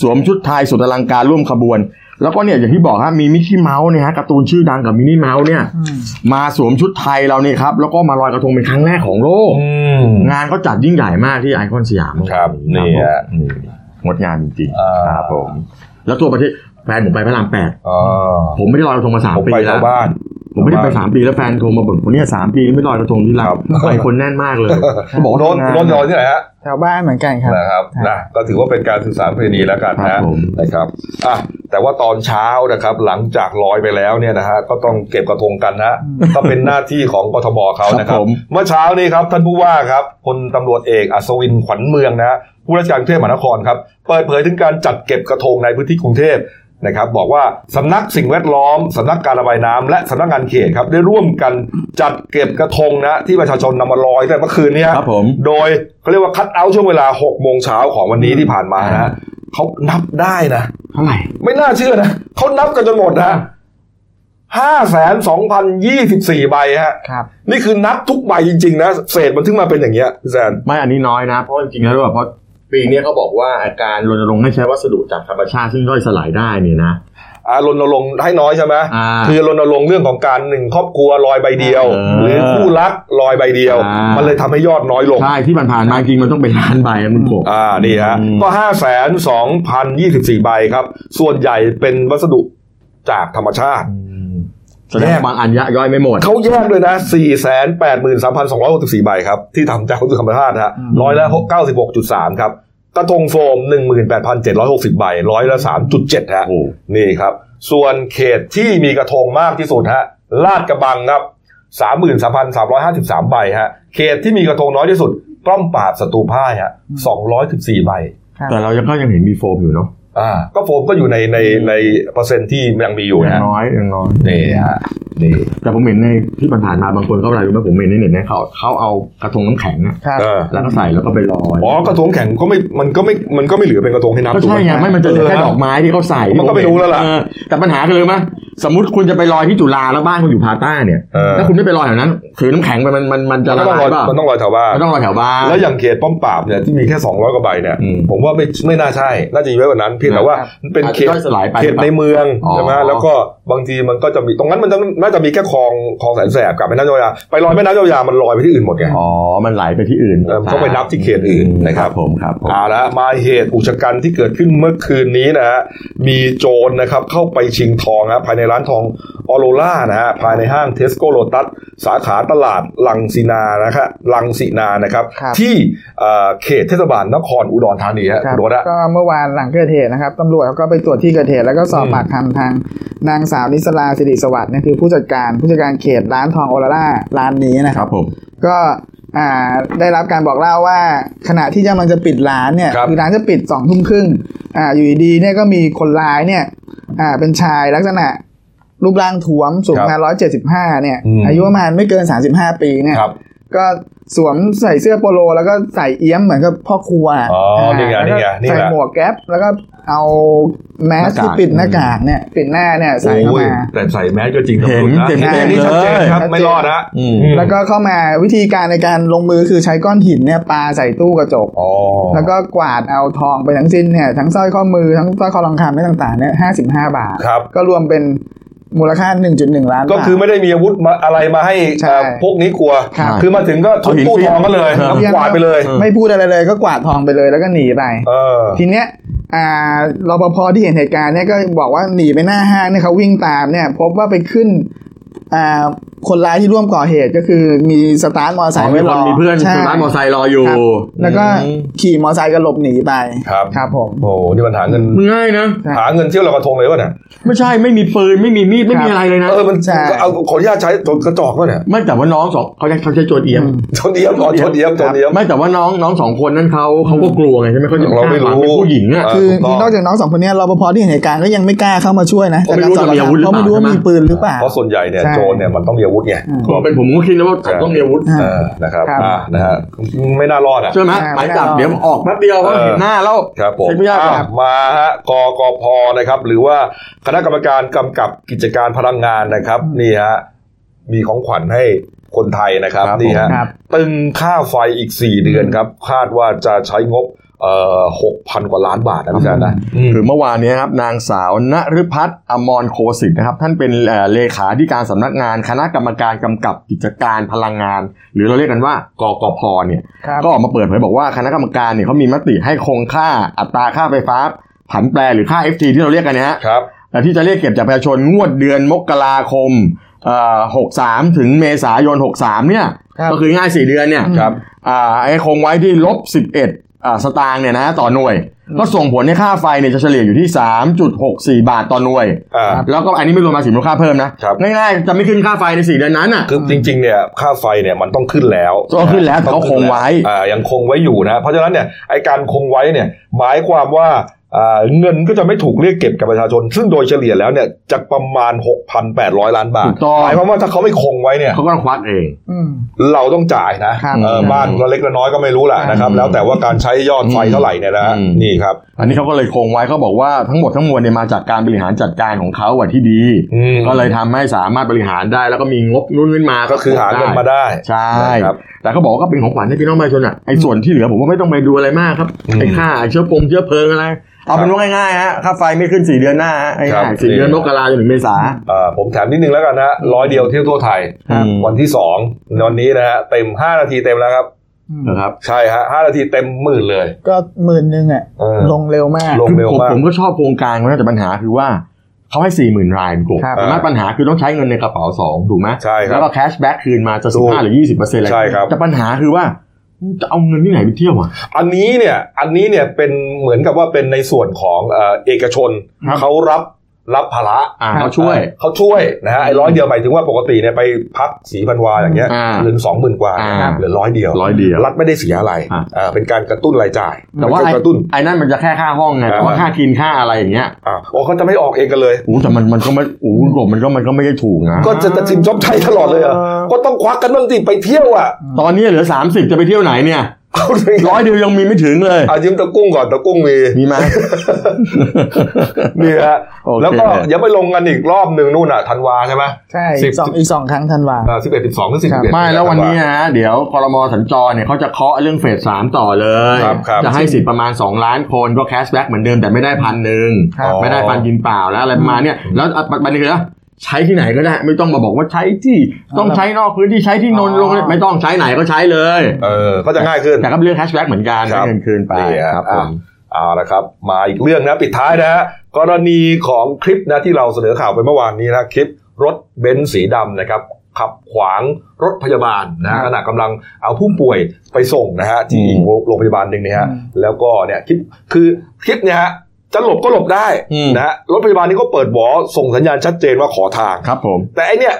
สวมชุดไทยสุดอลังการร่วมขบวน แล้วก็เนี่ยอย่างที่บอกฮะมีมิกกี้เมาส์เนี่ยฮะการ์ตูนชื่อดังกับมินนี่เมาส์เนี่ยมาสวมชุดไทยเราเนี่ยครับแล้วก็มาลอยกระทงเป็นครั้งแรกของโลกอืมงานก็จัดยิ่งใหญ่มากที่ไอคอนสยามครับนี่ฮะนี่งดงามจริงอ่าๆครับผม แล้วตัวประเทศแฟนผมไปพระรามแปดอ๋อผมไม่ได้ลอยกระทงมาสามผมปีไปแล้ชาววบ้าน ผมไม่ได้ไปสามปีแล้วแฟนโทรมาบ่นคนเนี้ยสามปีไม่ลอยกระทงที่ร้าครันบไปคนแน่นมากเลยเขาบอกว่าโน้นทำงาโน้นลอยที่ไหนฮะแถวบ้านเหมือนกันครับนะครับครับนะก็ถือว่าเป็นการสื่อสารประเพณีแล้วกันครันะบผมนะครับอะแต่ว่าตอนเช้านะครับ หลังจากลอยไปแล้วเนี่ยนะฮะก็ต้องเก็บกระทงกันนะก็เป็นหน้าที่ของกทมเขานะคครัรับบผมเมื่อเช้านี้ครับท่านผู้ว่าครับพลตำรวจเอกอัศวินขวัญเมืองนะฮะผู้ราชการกรุงเทพมหานครครับเปิดเผยถึงการจัดเก็บกระทงในพื้นที่กรุงเทพ นะครับบอกว่าสำนักสิ่งแวดล้อมสำนักการระบายน้ำและสำนักงานเขตครับได้ร่วมกันจัดเก็บกระทงนะที่ประชาชนนำมาลอยตั้งแต่เมื่อคืนเนี้ครับผมโดยเขาเรียกว่าคัดเอาท์ช่วงเวลา6โมงเช้าของวันนี้ที่ผ่านมานะฮะเขานับได้นะเท่าไหร่ไม่น่าเชื่อนะเขานับกันจนหมดนะห้าแสนสองพันยี่สิบสี่ใบฮะครับนี่คือนับทุกใบจริง ๆ นะ เศษมันถึงมาเป็นอย่างเงี้ยพี่แซนไม่อันนี้น้อยนะ เพราะจริงๆแล้วแบบเพราะ ปีนี้เขาบอกว่าอาการรณรงค์ให้ใช้วัสดุจากธรรมชาติซึ่งย่อยสลายได้เนี่ยนะอารณรงค์ให้น้อยใช่ไหมอ่าคือรณรงค์เรื่องของการหนึ่งครอบครัวลอยใบเดียวเออหรือคู่รักลอยใบเดียวอ่ามัมันเลยทำให้ยอดน้อยลง ใช่ ที่ผ่านๆมาจริงมันต้องเป็นล้านใบนะคุณกบอ่านี่ฮะอืมก็ห้าแสนสองพันยี่สิบสี่ใบครับ ส่วนใหญ่เป็นวัสดุจากธรรมชาติ แสดงว่าบางอันยะย่อยไม่หมด เขาแยกเลยนะสี่แสนแปดหมื่นสามพันสองร้อยหกสิบสี่ใบครับ ที่ทำจากวัสดุธรรมชาตินะฮะอืมร้อยละเก้าสิบหกจุดสามครับ กระทงโฟมหนึ่งหมื่นแปดพันเจ็ดร้อยหกสิบใบ ร้อยละสามจุดเจ็ดฮะโอ้นี่ครับ ส่วนเขตที่มีกระทงมากที่สุดฮะ ลาดกระบังครับสามหมื่นสามพันสามร้อยห้าสิบสามใบฮะ เขตที่มีกระทงน้อยที่สุด ป้อมปราบศัตรูพ่ายฮะสองร้อยสิบสี่ใบครับแต่เรายังก็ยังเห็นมีโฟมอยู่เนาะอ่า ก็โฟมก็อยู่ในในในเปอร์เซ็นต์ที่ยังมีอยู่ยันะงน้อยยังน้อยนี่ฮะนี่แต่ผมเห็นในที่ผ่านๆมาบางคนเขาอะไรรู้ไหมผมเห็นในเน็ตเนี่ยเขาเขาเอากระทงน้ำแข็งอะครับเออแล้วก็ใส่แล้วก็ไปลอยอ๋อกระทงแข็งก็ไม่มันก็ไม่มันก็ไม่เหลือเป็นกระทงให้นับก็ถูกใช่ไหมไงไม่มันจะเหลือแค่ดอกไม้ที่เขาใส่มันก็ไม่รู้แล้วล่ะเออแต่ปัญหาคือเลยมั้ยสมมติคุณจะไปลอยที่จุฬาแล้วบ้านคุณอยู่พาต้าเนี่ยเออถ้าคุณไม่ไปลอยแถวนั้นถือน้ำแข็งไปมันมันมันจะมันละต้องลาลอยยเปล่ามันต้องลอยแถวบ้านมันต้องลอยแถวบ้านแล้วอย่างเขตป้อมปราบเนี่ยที่มีแค่200กว่าใบเนี่ยอืมผมว่าไม่ไม่น่าใช่น่าจะเยอะกว่านั้นเพียงแต่ว่าครับมันเป็นเขตอาจจะย่อยสลายไปเขตในเมืองอ๋อใช่ไหมแล้วก็บางทีมันก็จะมีตรงนั้นมันต้องน่าจะมีแค่คลองคลองแสนแสบกับแม่น้ำเจ้าพระยาไปลอยแม่น้ำเจ้าพระยามันลอยไปที่อื่นหมดไงอ๋อมันไหลไปที่อื่นเออมันต้องไปนับที่เขตอื่นนะครับผมครับผมเอาละมาเหตุอุกชะกันที่เกิดขึ้นเมื่อคืนนี้นะฮะมีโจรนะครับเข้าไปชิงทองฮะภายในร้านทองออโรล่านะฮะภายในห้างเทสโก้โ t ตัสสาขาตลาดลังสีนานะครับลังสีนานะครับครับที่เอ่อเขตเทศบาลนครอุดรธานีฮะครับคุณโรสอะก็เมื่อวานหลังเกิดเหตุนะครับตำรวจเขาก็ไปตรวจที่เกิดเหตุแล้วก็สอบอืมปากคำทางนางสาวนิสลาสิริสวัสดิ์เนี่ยคือผู้จัดการผู้จัดการเขตร้านทองโอลาร่าร้านนี้นะคครัรับบผมก็อ่าได้รับการบอกเล่าว่าขณะที่กำลังจะปิดร้านเนี่ยครับอร้านจะปิดสองทุ่มครึ่งอ่าอยู่ดีๆเนี่ยก็มีคนร้ายเนี่ยอ่าเป็นชายลักษณะรูปร่างท้วมสูงประมาณร้อยเจ็ดสิบห้าเนี่ยอืมอายุประมาณไม่เกินสามสิบห้าปีเนี่ยครับก็สวมใส่เสื้อโปโล แล้วก็ใส่เอี้ยมเหมือนกับพ่อครัวะอ๋อนี่ไงานี่ไงนี่ใส่แหละหมวกแก๊ปแล้วก็ เอาแมสหน้ากากที่ปิดหน้ากากเนี่ยปิดหน้าเนี่ยใส่เข้าโอ้ยมาแต่ใส่แมสก็จริงเห็นตำรวจนะเต็มอันนี้ชัดเจนครับเลยไม่รอดนะอืมอืมแล้วก็เข้ามาวิธีการในการลงมือคือใช้ก้อนหินเนี่ยปาใส่ตู้กระจกอ๋อแล้วก็กวาดเอาทองไปทั้งสิ้นเนี่ยทั้งสร้อยข้อมือทั้งสร้อยคอทองคำและต่างๆเนี่ยห้าสิบห้าบาทครับก็รวมเป็นมูลค่า 1.1 ล้านบาทก็คือไม่ได้มีอาวุธมาอะไรมาให้ใช่เอ่อพวกนี้กลัวครับคือมาถึงก็ทุบตู้ทองกันเลยครับแล้วกวาดไปเลยเออไม่พูดอะไรเลยก็กวาดทองไปเลยแล้วก็หนีไปเออทีเนี้ย อ่ารปภที่เห็นเหตุการณ์เนี่ยก็บอกว่าหนีไปหน้าห้างเนี่ยเขาวิ่งตามเนี่ย พบว่าไปขึ้นอ่า คนร้ายที่ร่วมก่อเหตุก็คือมีสตาร์ทมอเตอร์ไซสายค์มีไว้ครนอมีเพื่อนใช่ร้านมอเตอร์ไซค์รออยู่ครับแล้วก็อืมขี่มอเตอร์ไซค์ก็หลบหนีไปครับครับผมโอ้โหนี่มันหาเงินมันง่ายนะใช่หาเงินเที่ยวลอยกระทงเลยวะเนี่ยไม่ใช่ไม่มีปืนไม่มีมีดไม่มีครับอะไรเลยนะเออมันใช่เอาขออนุญาตใช้ตัวกระจอกวะเนี่ยไม่แต่ว่าน้องสองเขาใช้เขาใช้โจรเอี้ยมอืมชนเดียมก่อนชนเดียมชนเดียมไม่แต่ว่าน้องน้องสองคนนั้นเขาเขาก็กลัวไงใช่ไหมเขาจะเราไม่รู้เป็นผู้หญิงอะเคือถูกต้องนอกจากน้องสองคนเนี้ยรปภที่เห็นเหตุการณ์ก็ยังไม่กล้าเข้ามาช่วยนะเพราะไม่รู้จกจะมีอาวุธหรือเขาไม่รู้ว่าเปล่ามีปืนหรือเปล่าเพราะส่วนใหญ่เนี่ยใช่โจรเนี่ยมันต้องมีอาวุธไงอืมผมเป็นผมก็คิดนะว่าต้องมีอาวุธเออนะครับครับอ่านะฮะไม่น่ารอดอะใช่ไหมใช่หมายจับไม่ได้เดี๋ยวออกแป๊บเดียวก็เออเห็นหน้าแล้วครับผมใช่ไม่ยากอะครับมาฮะกกพนะครับ หรือว่าคณะกรรมการกำกับกิจการพลังงานนะครับนี่ฮะมีของขวัญให้คนไทยนะครับครับนี่ฮะครับตึงค่าไฟอีก 4 เดือนครับ คาดว่าจะใช้งบเอ่อ หกพันกว่าล้านบาทนะพี่แซนนะมคือเมื่อวานนี้ครับนางสาวนฤพัฒน์อมรโคสิทธิ์นะครับท่านเป็นเอ่อเลขาธิการสำนักงานคณะกรรมการกำกับกิจการพลังงาน หรือเราเรียกกันว่ากกพเนี่ยครับก็ออกมาเปิดเผยบอกว่าคณะกรรมการเนี่ยเขามีมติให้คงค่าอัตราค่าไฟฟ้า ผันแปรหรือค่า FT ที่เราเรียกกันนะฮะครับแต่ที่จะเรียกเก็บจากประชาชนงวดเดือนมกราคมเอ่อ63ถึงเมษายน63เนี่ยครับก็คือง่าย4เดือนเนี่ยครับอ่าไอ้คงไว้ที่ลบ11อ่า สตางค์เนี่ยนะต่อหน่วย ก็ส่งผลให้ค่าไฟเนี่ยจะเฉลี่ยอยู่ที่ 3.64 บาทต่อหน่วยอ่าแล้วก็อันนี้ไม่รวมภาษีมูลค่าเพิ่มนะครับง่ายๆจะไม่ขึ้นค่าไฟใน4เดือนนั้นอะคือจริงๆเนี่ยค่าไฟเนี่ยมันต้องขึ้นแล้วต้องขึ้นแล้วต้องเขาคงไว้อ่ายังคงไว้อยู่นะเพราะฉะนั้นเนี่ยไอการคงไว้เนี่ยหมายความว่าอ่า เงินก็จะไม่ถูกเรียกเก็บกับประชาชน ซึ่งโดยเฉลี่ยแล้วเนี่ยจะประมาณ 6,800 ล้านบาทถูกต้องหมายความว่าถ้าเขาไม่คงไว้เนี่ยเขาก็ต้องควักเองอืมเราต้องจ่ายนะครับเอออืมบ้านละเล็กละน้อยก็ไม่รู้แหละนะครับอืมแล้วแต่ว่าการใช้ยอดไฟเท่าไหร่เนี่ยนะฮะอืมนี่ครับ อันนี้เขาก็เลยคงไว้เขาบอกว่าทั้งหมดทั้งมวลเนี่ยมาจากการบริหารจัดการของเขาอะที่ดีอืมก็เลยทำให้สามารถบริหารได้ แล้วก็มีงบนู่นขึ้นมาก็คือหาเงินมาได้ใช่นะครับแต่เขาบอกว่าก็เป็นของขวัญให้พี่น้องประชาชนอะไอ้ส่วนที่เหลือผมว่าไม่ต้องไปดูอะไรมากครับอืมไอ้ค่าเชื้อปงเชื้อเพลิงอะไร เอาเป็นว่าง่ายๆฮะค่าไฟไม่ขึ้นสี่เดือนหน้าฮะไอ้ครับง่ายสี่เดือนมกราจนถึงเมษา อ่าผมแถมนิดนึงแล้วกันนะร้อยเดียวเที่ยวทั่วไทย ครับ วันที่สองวันนี้นะฮะเต็ม5นาทีเต็มแล้วครับ นะครับ ใช่ฮะห้านาทีเต็มหมื่นเลยก็หมื่นหนึ่งอะ เออ ลงเร็วมาก ลงเร็วผมมาก ผมก็ชอบโครงการนะแต่ปัญหาคือว่าเขาให้สี่หมื่นรายกลุ่มครับ แต่ว่าปัญหาคือต้องใช้เงินในกระเป๋าสองถูกไหมใช่ครับแล้วก็แคชแบ็กคืนมาจะถูสิบกห้าหรือยี่สิบเปอร์เซ็นต์อะไรใช่ครับ แต่ปัญหาคือว่า จะเอาเงินที่ไหนไปเที่ยวอะ อันนี้เนี่ย อันนี้เนี่ยเป็นเหมือนกับว่าเป็นในส่วนของเอ่อเอกชนครับเขารับ รับภาระอ่าเขาช่วยเขาช่วยนะฮะไอ้ร้อยเดียวหมายถึงว่าปกติเนี่ยไปพักสีพันวาอย่างเงี้ยอ่าเหลือสองหมื่นกว่าอ่านะครับเหลือร้อยเดียวร้อยเดียวรัฐไม่ได้เสียอะไรอ่าอ่าเป็นการกระตุ้นรายจ่าย แต่ว่าเป็นไอ้การกระตุ้นไอ้นั่นมันจะแค่ค่าห้องไงแต่ว่าอ่าค่ากินค่าอะไรอย่างเงี้ยอ่าโอ้เขาจะไม่ออกเองกันเลยโอ้แต่มันมันก็ไม่โอ้กบมันก็มันก็ไม่ได้ถูกนะก็จะจะชิมชอบใช้ตลอดเลยอะก็ต้องควักกันบ้างสิไปเที่ยวอะตอนนี้เหลือสามสิบจะไปเที่ยวไหนเนี่ยเอาเลย ร้อยเดียวยังมีไม่ถึงเลยอายืมตะกุ้งก่อนตะกุ้งมีมีไหมนี่ฮะโอเคแล้วก็ยังไม่ลงกันอีกรอบหนึ่งนู่นอะธันวาใช่ไหมใช่สิบสองอีกสองครั้งธันวาอ่าสิบเอ็ดสิบสองถึงสิบครับเอ็ดไม่แล้ววันนี้นะฮะเดี๋ยวคอรมอสัญจรเนี่ยเขาจะเคาะเรื่องเฟสสามต่อเลยครับครับจะให้สิทธิ์ประมาณ2ล้านคนก็แคชแบ็กเหมือนเดิมแต่ไม่ได้พันหนึ่งครับไม่ได้พันกินเปล่าแล้วอะไรประมาณเนี้ยแล้วอะประเด็นคือนะ ใช้ที่ไหนก็ได้ ไม่ต้องมาบอกว่าใช้ที่ต้องใช้นอกพื้นที่ใช้ที่นนท์ลงเลยไม่ต้องใช้ไหนก็ใช้เลย เออก็จะง่ายขึ้นแต่ก็เป็นเรื่อง cashback เหมือนกันครัได้บเงินคืนไปนี่ฮะครับผมเอาละครับ มาอีกเรื่องนะปิดท้ายนะฮะกรณีของคลิปนะที่เราเสนอข่าวไปเมื่อวานนี้นะคลิปรถเบนซ์สีดำนะครับขับขวางรถพยาบาลนะฮะขณะกำลังเอาผู้ป่วยไปส่งนะฮะที่อืมโรงพยาบาลหนึ่งเนี่ยฮะอืมแล้วก็เนี่ยคลิปคือคลิปเนี่ยฮะ จะหลบก็หลบได้อืมนะฮะรถพยาบาลนี้ก็เปิดหวอส่งสัญญาณชัดเจนว่าขอทางครับ ผม แต่ไอเนี่ย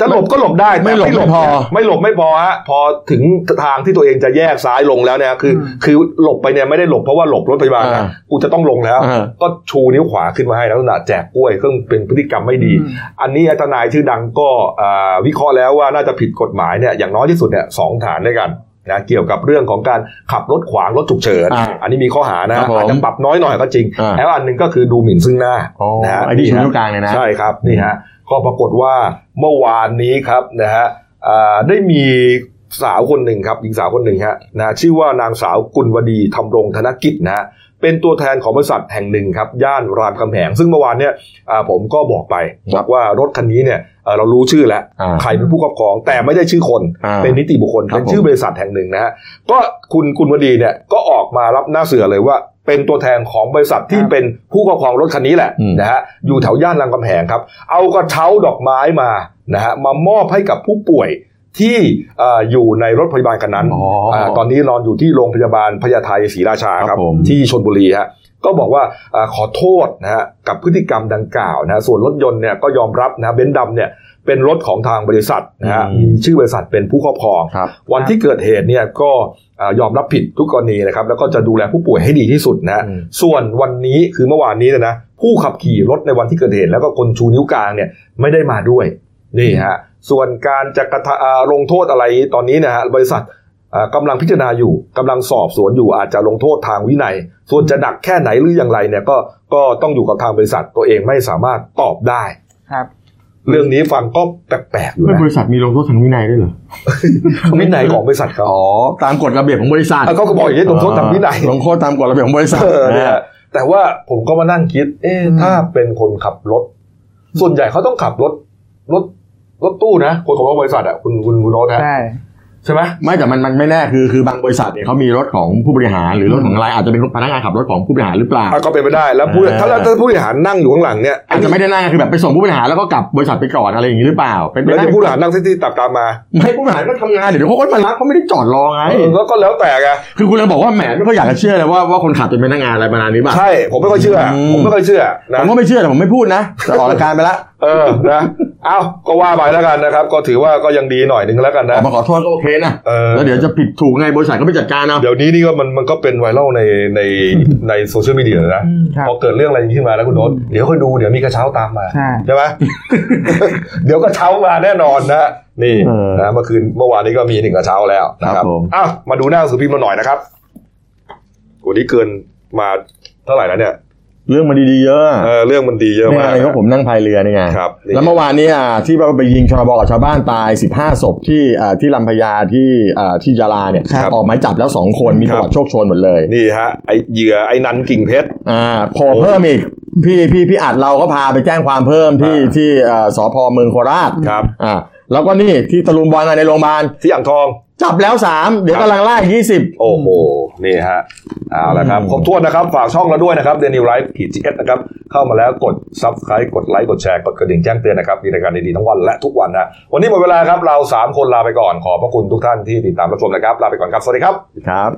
จะหลบก็หลบได้แต่ไม่หลบไม่พอเนี่ยไม่หลบไม่พอฮะพอถึงทางที่ตัวเองจะแยกซ้ายลงแล้วเนี่ย คืออมคือหลบไปเนี่ยไม่ได้หลบเพราะว่าหลบรถพยาบาลนะอ่ากูจะต้องลงแล้วอ่าก็ชูนิ้วขวาขึ้นมาให้แล้วนะแจกกล้วยเครื่องเป็นพฤติกรรมไม่ดีอืมอันนี้ทนายชื่อดังก็อ่าวิเคราะห์แล้วว่าน่าจะผิดกฎหมายเนี่ยอย่างน้อยที่สุดเนี่ยสองฐานด้วยกัน นะเกี่ยวกับเรื่องของการขับรถขวางรถฉุกเฉินอ่าอันนี้มีข้อหานะครับผมอาจจะปรับน้อยหน่อยก็จริงอ่าแล้วอันหนึ่งก็คือดูหมิ่นซึ่งหน้าอ๋อนะฮะไอ้ที่ชูฮะนิ้วกลางเลยนะใช่ครับนี่ฮะก็ปรากฏว่าเมื่อวานนี้ครับนะฮะอ่าได้มีสาวคนหนึ่งครับหญิงสาวคนหนึ่งฮะนะชื่อว่านางสาวกุลวดีธรรมรงธนกิจนะฮะเป็นตัวแทนของบริษัทแห่งหนึ่งครับย่านรามคำแหงซึ่งเมื่อวานเนี่ยอ่าผมก็บอกไปบอกว่ารถคันนี้เนี่ย เอ่อเรารู้ชื่อแล้วอ่าใครเป็นผู้ครอบครอง แต่ไม่ได้ชื่อคนอ่าเป็นนิติบุคคลครับเป็นชื่อบริษัทแห่งหนึ่งนะฮะก็คุณกุลวดีเนี่ยก็ออกมารับหน้าเสือเลยว่าเป็นตัวแทนของบริษัทที่ครับเป็นผู้ครอบครองรถคันนี้แหละอืมนะฮะอยู่แถวย่านรามคำแหงครับ เอากระเช้าดอกไม้มานะฮะมามอบให้กับผู้ป่วย ที่เอ่ออยู่ในรถพยาบาลคันนั้นอ๋ออ่าตอนนี้นอนอยู่ที่โรงพยาบาลพญาไทศรีราชาคครัรับบผมที่ชนบุรีฮะก็บอกว่าอาขอโทษนะฮะกับพฤติกรรมดังกล่าวนะฮะส่วนรถยนต์เนี่ยก็ยอมรับนะฮะเบนซ์ดำเนี่ยเป็นรถของทางบริษัทนะฮะอืมมีชื่อบริษัทเป็นผู้ครอบครองครับวันที่เกิดเหตุเนี่ยก็อ่ายอมรับผิดทุกกรณีนะครับแล้วก็จะดูแลผู้ป่วยให้ดีที่สุดนะฮะอืมส่วนวันนี้คือเมื่อวานนี้เนยนะผู้ขับขี่รถในวันที่เกิดเหตุแล้วก็คนชูนิ้วกลางเนี่ยไม่ได้มาด้วยนี่ฮะ ส่วนการจะกระทะอ่าลงโทษอะไรตอนนี้นะฮะบริษัทอ่ากำลังพิจารณาอยู่กำลังสอบสวนอยู่อาจจะลงโทษทางวินัย ส่วนจะหนักแค่ไหนหรืออย่างไรเนี่ยก็ก็ต้องอยู่กับทางบริษัทตัวเองไม่สามารถตอบได้ครับเรื่องนี้ฟังก็แปลกๆอยู่ไม่นะบริษัทมีลงโทษทางวินัยด้วยเหรอวินัยของบริษัทเขาอ๋อตามกฎระเบียบของบริษัทอะเขาก็บอกอย่างนี้ลงโทษทางวินัยลงโทษตามกฎระเบียบของบริษัทเออเนี่ยนะฮะแต่ว่าผมก็มานั่งคิด เอ๊ะอืมถ้าเป็นคนขับรถ ส่วนใหญ่เขาต้องขับรถรถ รถตู้นะคนของบริษัทอะคุณคุณคุณโน้ตฮะใช่ใช่ไหมไม่แต่มันมันไม่แน่คือคือบางบริษัทเนี่ยเขามีรถของผู้บริหารหรือรถของอะไรอาจจะเป็นพนักงานขับรถของผู้บริหารหรือเปล่าอะก็เป็นไปได้แล้วผู้เออถ้าถ้าผู้บริหารนั่งอยู่ข้างหลังเนี่ยอาจจะไม่ได้นั่งคือแบบไปส่งผู้บริหารแล้วก็กลับบริษัทไปก่อนอะไรอย่างนี้หรือเปล่าเป็นไปแล้วได้จะผู้บริหารนั่งแท็กซี่ตักตามมาไม่ผู้บริหารก็ทำงานเดี๋ยวเขาก็มารับเขาไม่ได้จอดรอไงเออแล้วก็แล้วแต่ไงคือคุณเลยบอกว่าแหมไม่ค่อยอยากจะเชื่อเลยว่าว่าคนขับเป็นพนักงานอะไรประมาณนี้ป่ะใช่ผมไม่ค่อยเชื่ออืมผมไม่ค่อยเชื่อผนะมก็ไม่เชื่อแต่ผมไม่พูดนะแต่ออกรายการไปละ เเออนะเอ้าก็ว่าไปแล้วกันนะครับ ก็ถือว่าก็ยังดีหน่อยหนึ่งแล้วกันอนะอกมาขอโทษก็โอเคนะเออแล้วเดี๋ยวจะผิดถูกไงบริษัทก็ไปจัดการเอาเดี๋ยวนี้นี่ก็มันมันก็เป็นไวรัลในในในโซเชียลมีเดียนะอืมครับพอเกิดเรื่องอะไรอย่างนี้ขึ้นมาแล้วคุณโน้ตเดี๋ยวค่อยดูเดี๋ยวมีกระเช้าตามมาใช่ใช่ไหมเดี๋ยวกระเช้ามาแน่นอนนะนี่เออนะเมื่อคืนเมื่อวานนี้ก็มีหนึ่งกระเช้าแล้วนะคครัรับบผมอ้าวมาดูหน้าหนังสือพิมพ์เราหน่อยนะครับวันนี้เกินมาเท่าไหร่แล้วเนี่ย เรื่องมันดีๆเยอะเออเรื่องมันดีเยอะเนี่ยมากอะไรก็ผมนั่งพายเรือนี่ไงครับนี่แล้วเมื่อวานเนี้ที่เราไปยิงชนบกับชาวบ้านตาย 15ศพที่อ่าที่ลำพญาที่อ่าที่ยาลาเนี่ยครับออกหมายจับแล้ว 2 คนมีประวัติโชคโชนหมดเลยนี่ฮะไอเหยื่อไอ้นันกิ่งเพชรอ่าโผล่เพิ่มอีกพี่พี่พี่อัดเราก็พาไปแจ้งความเพิ่มที่อ่าที่อ่าสพเมืองโคราชครับอ่าแล้วก็นี่ที่ตะลุมบอนมาในโรงพยาบาลที่อ่างทอง จับแล้ว3เดี๋ยวครับกำลังไล่ยี่สิบโอ้โห นี่ฮะเอาละครับอืมครบถ้วนนะครับ ฝากช่องเราด้วยนะครับเดนิวส์ขีด TH นะครับ เข้ามาแล้วกด subscribe กดไลค์ กดแชร์ กดกระดิ่งแจ้งเตือนนะครับ มีรายการดีๆทั้งวันและทุกวันนะ วันนี้หมดเวลาครับ เรา 3 คนลาไปก่อน ขอบพระคุณทุกท่านที่ติดตามรับชมนะครับ ลาไปก่อนครับ สวัสดีครับ ครับ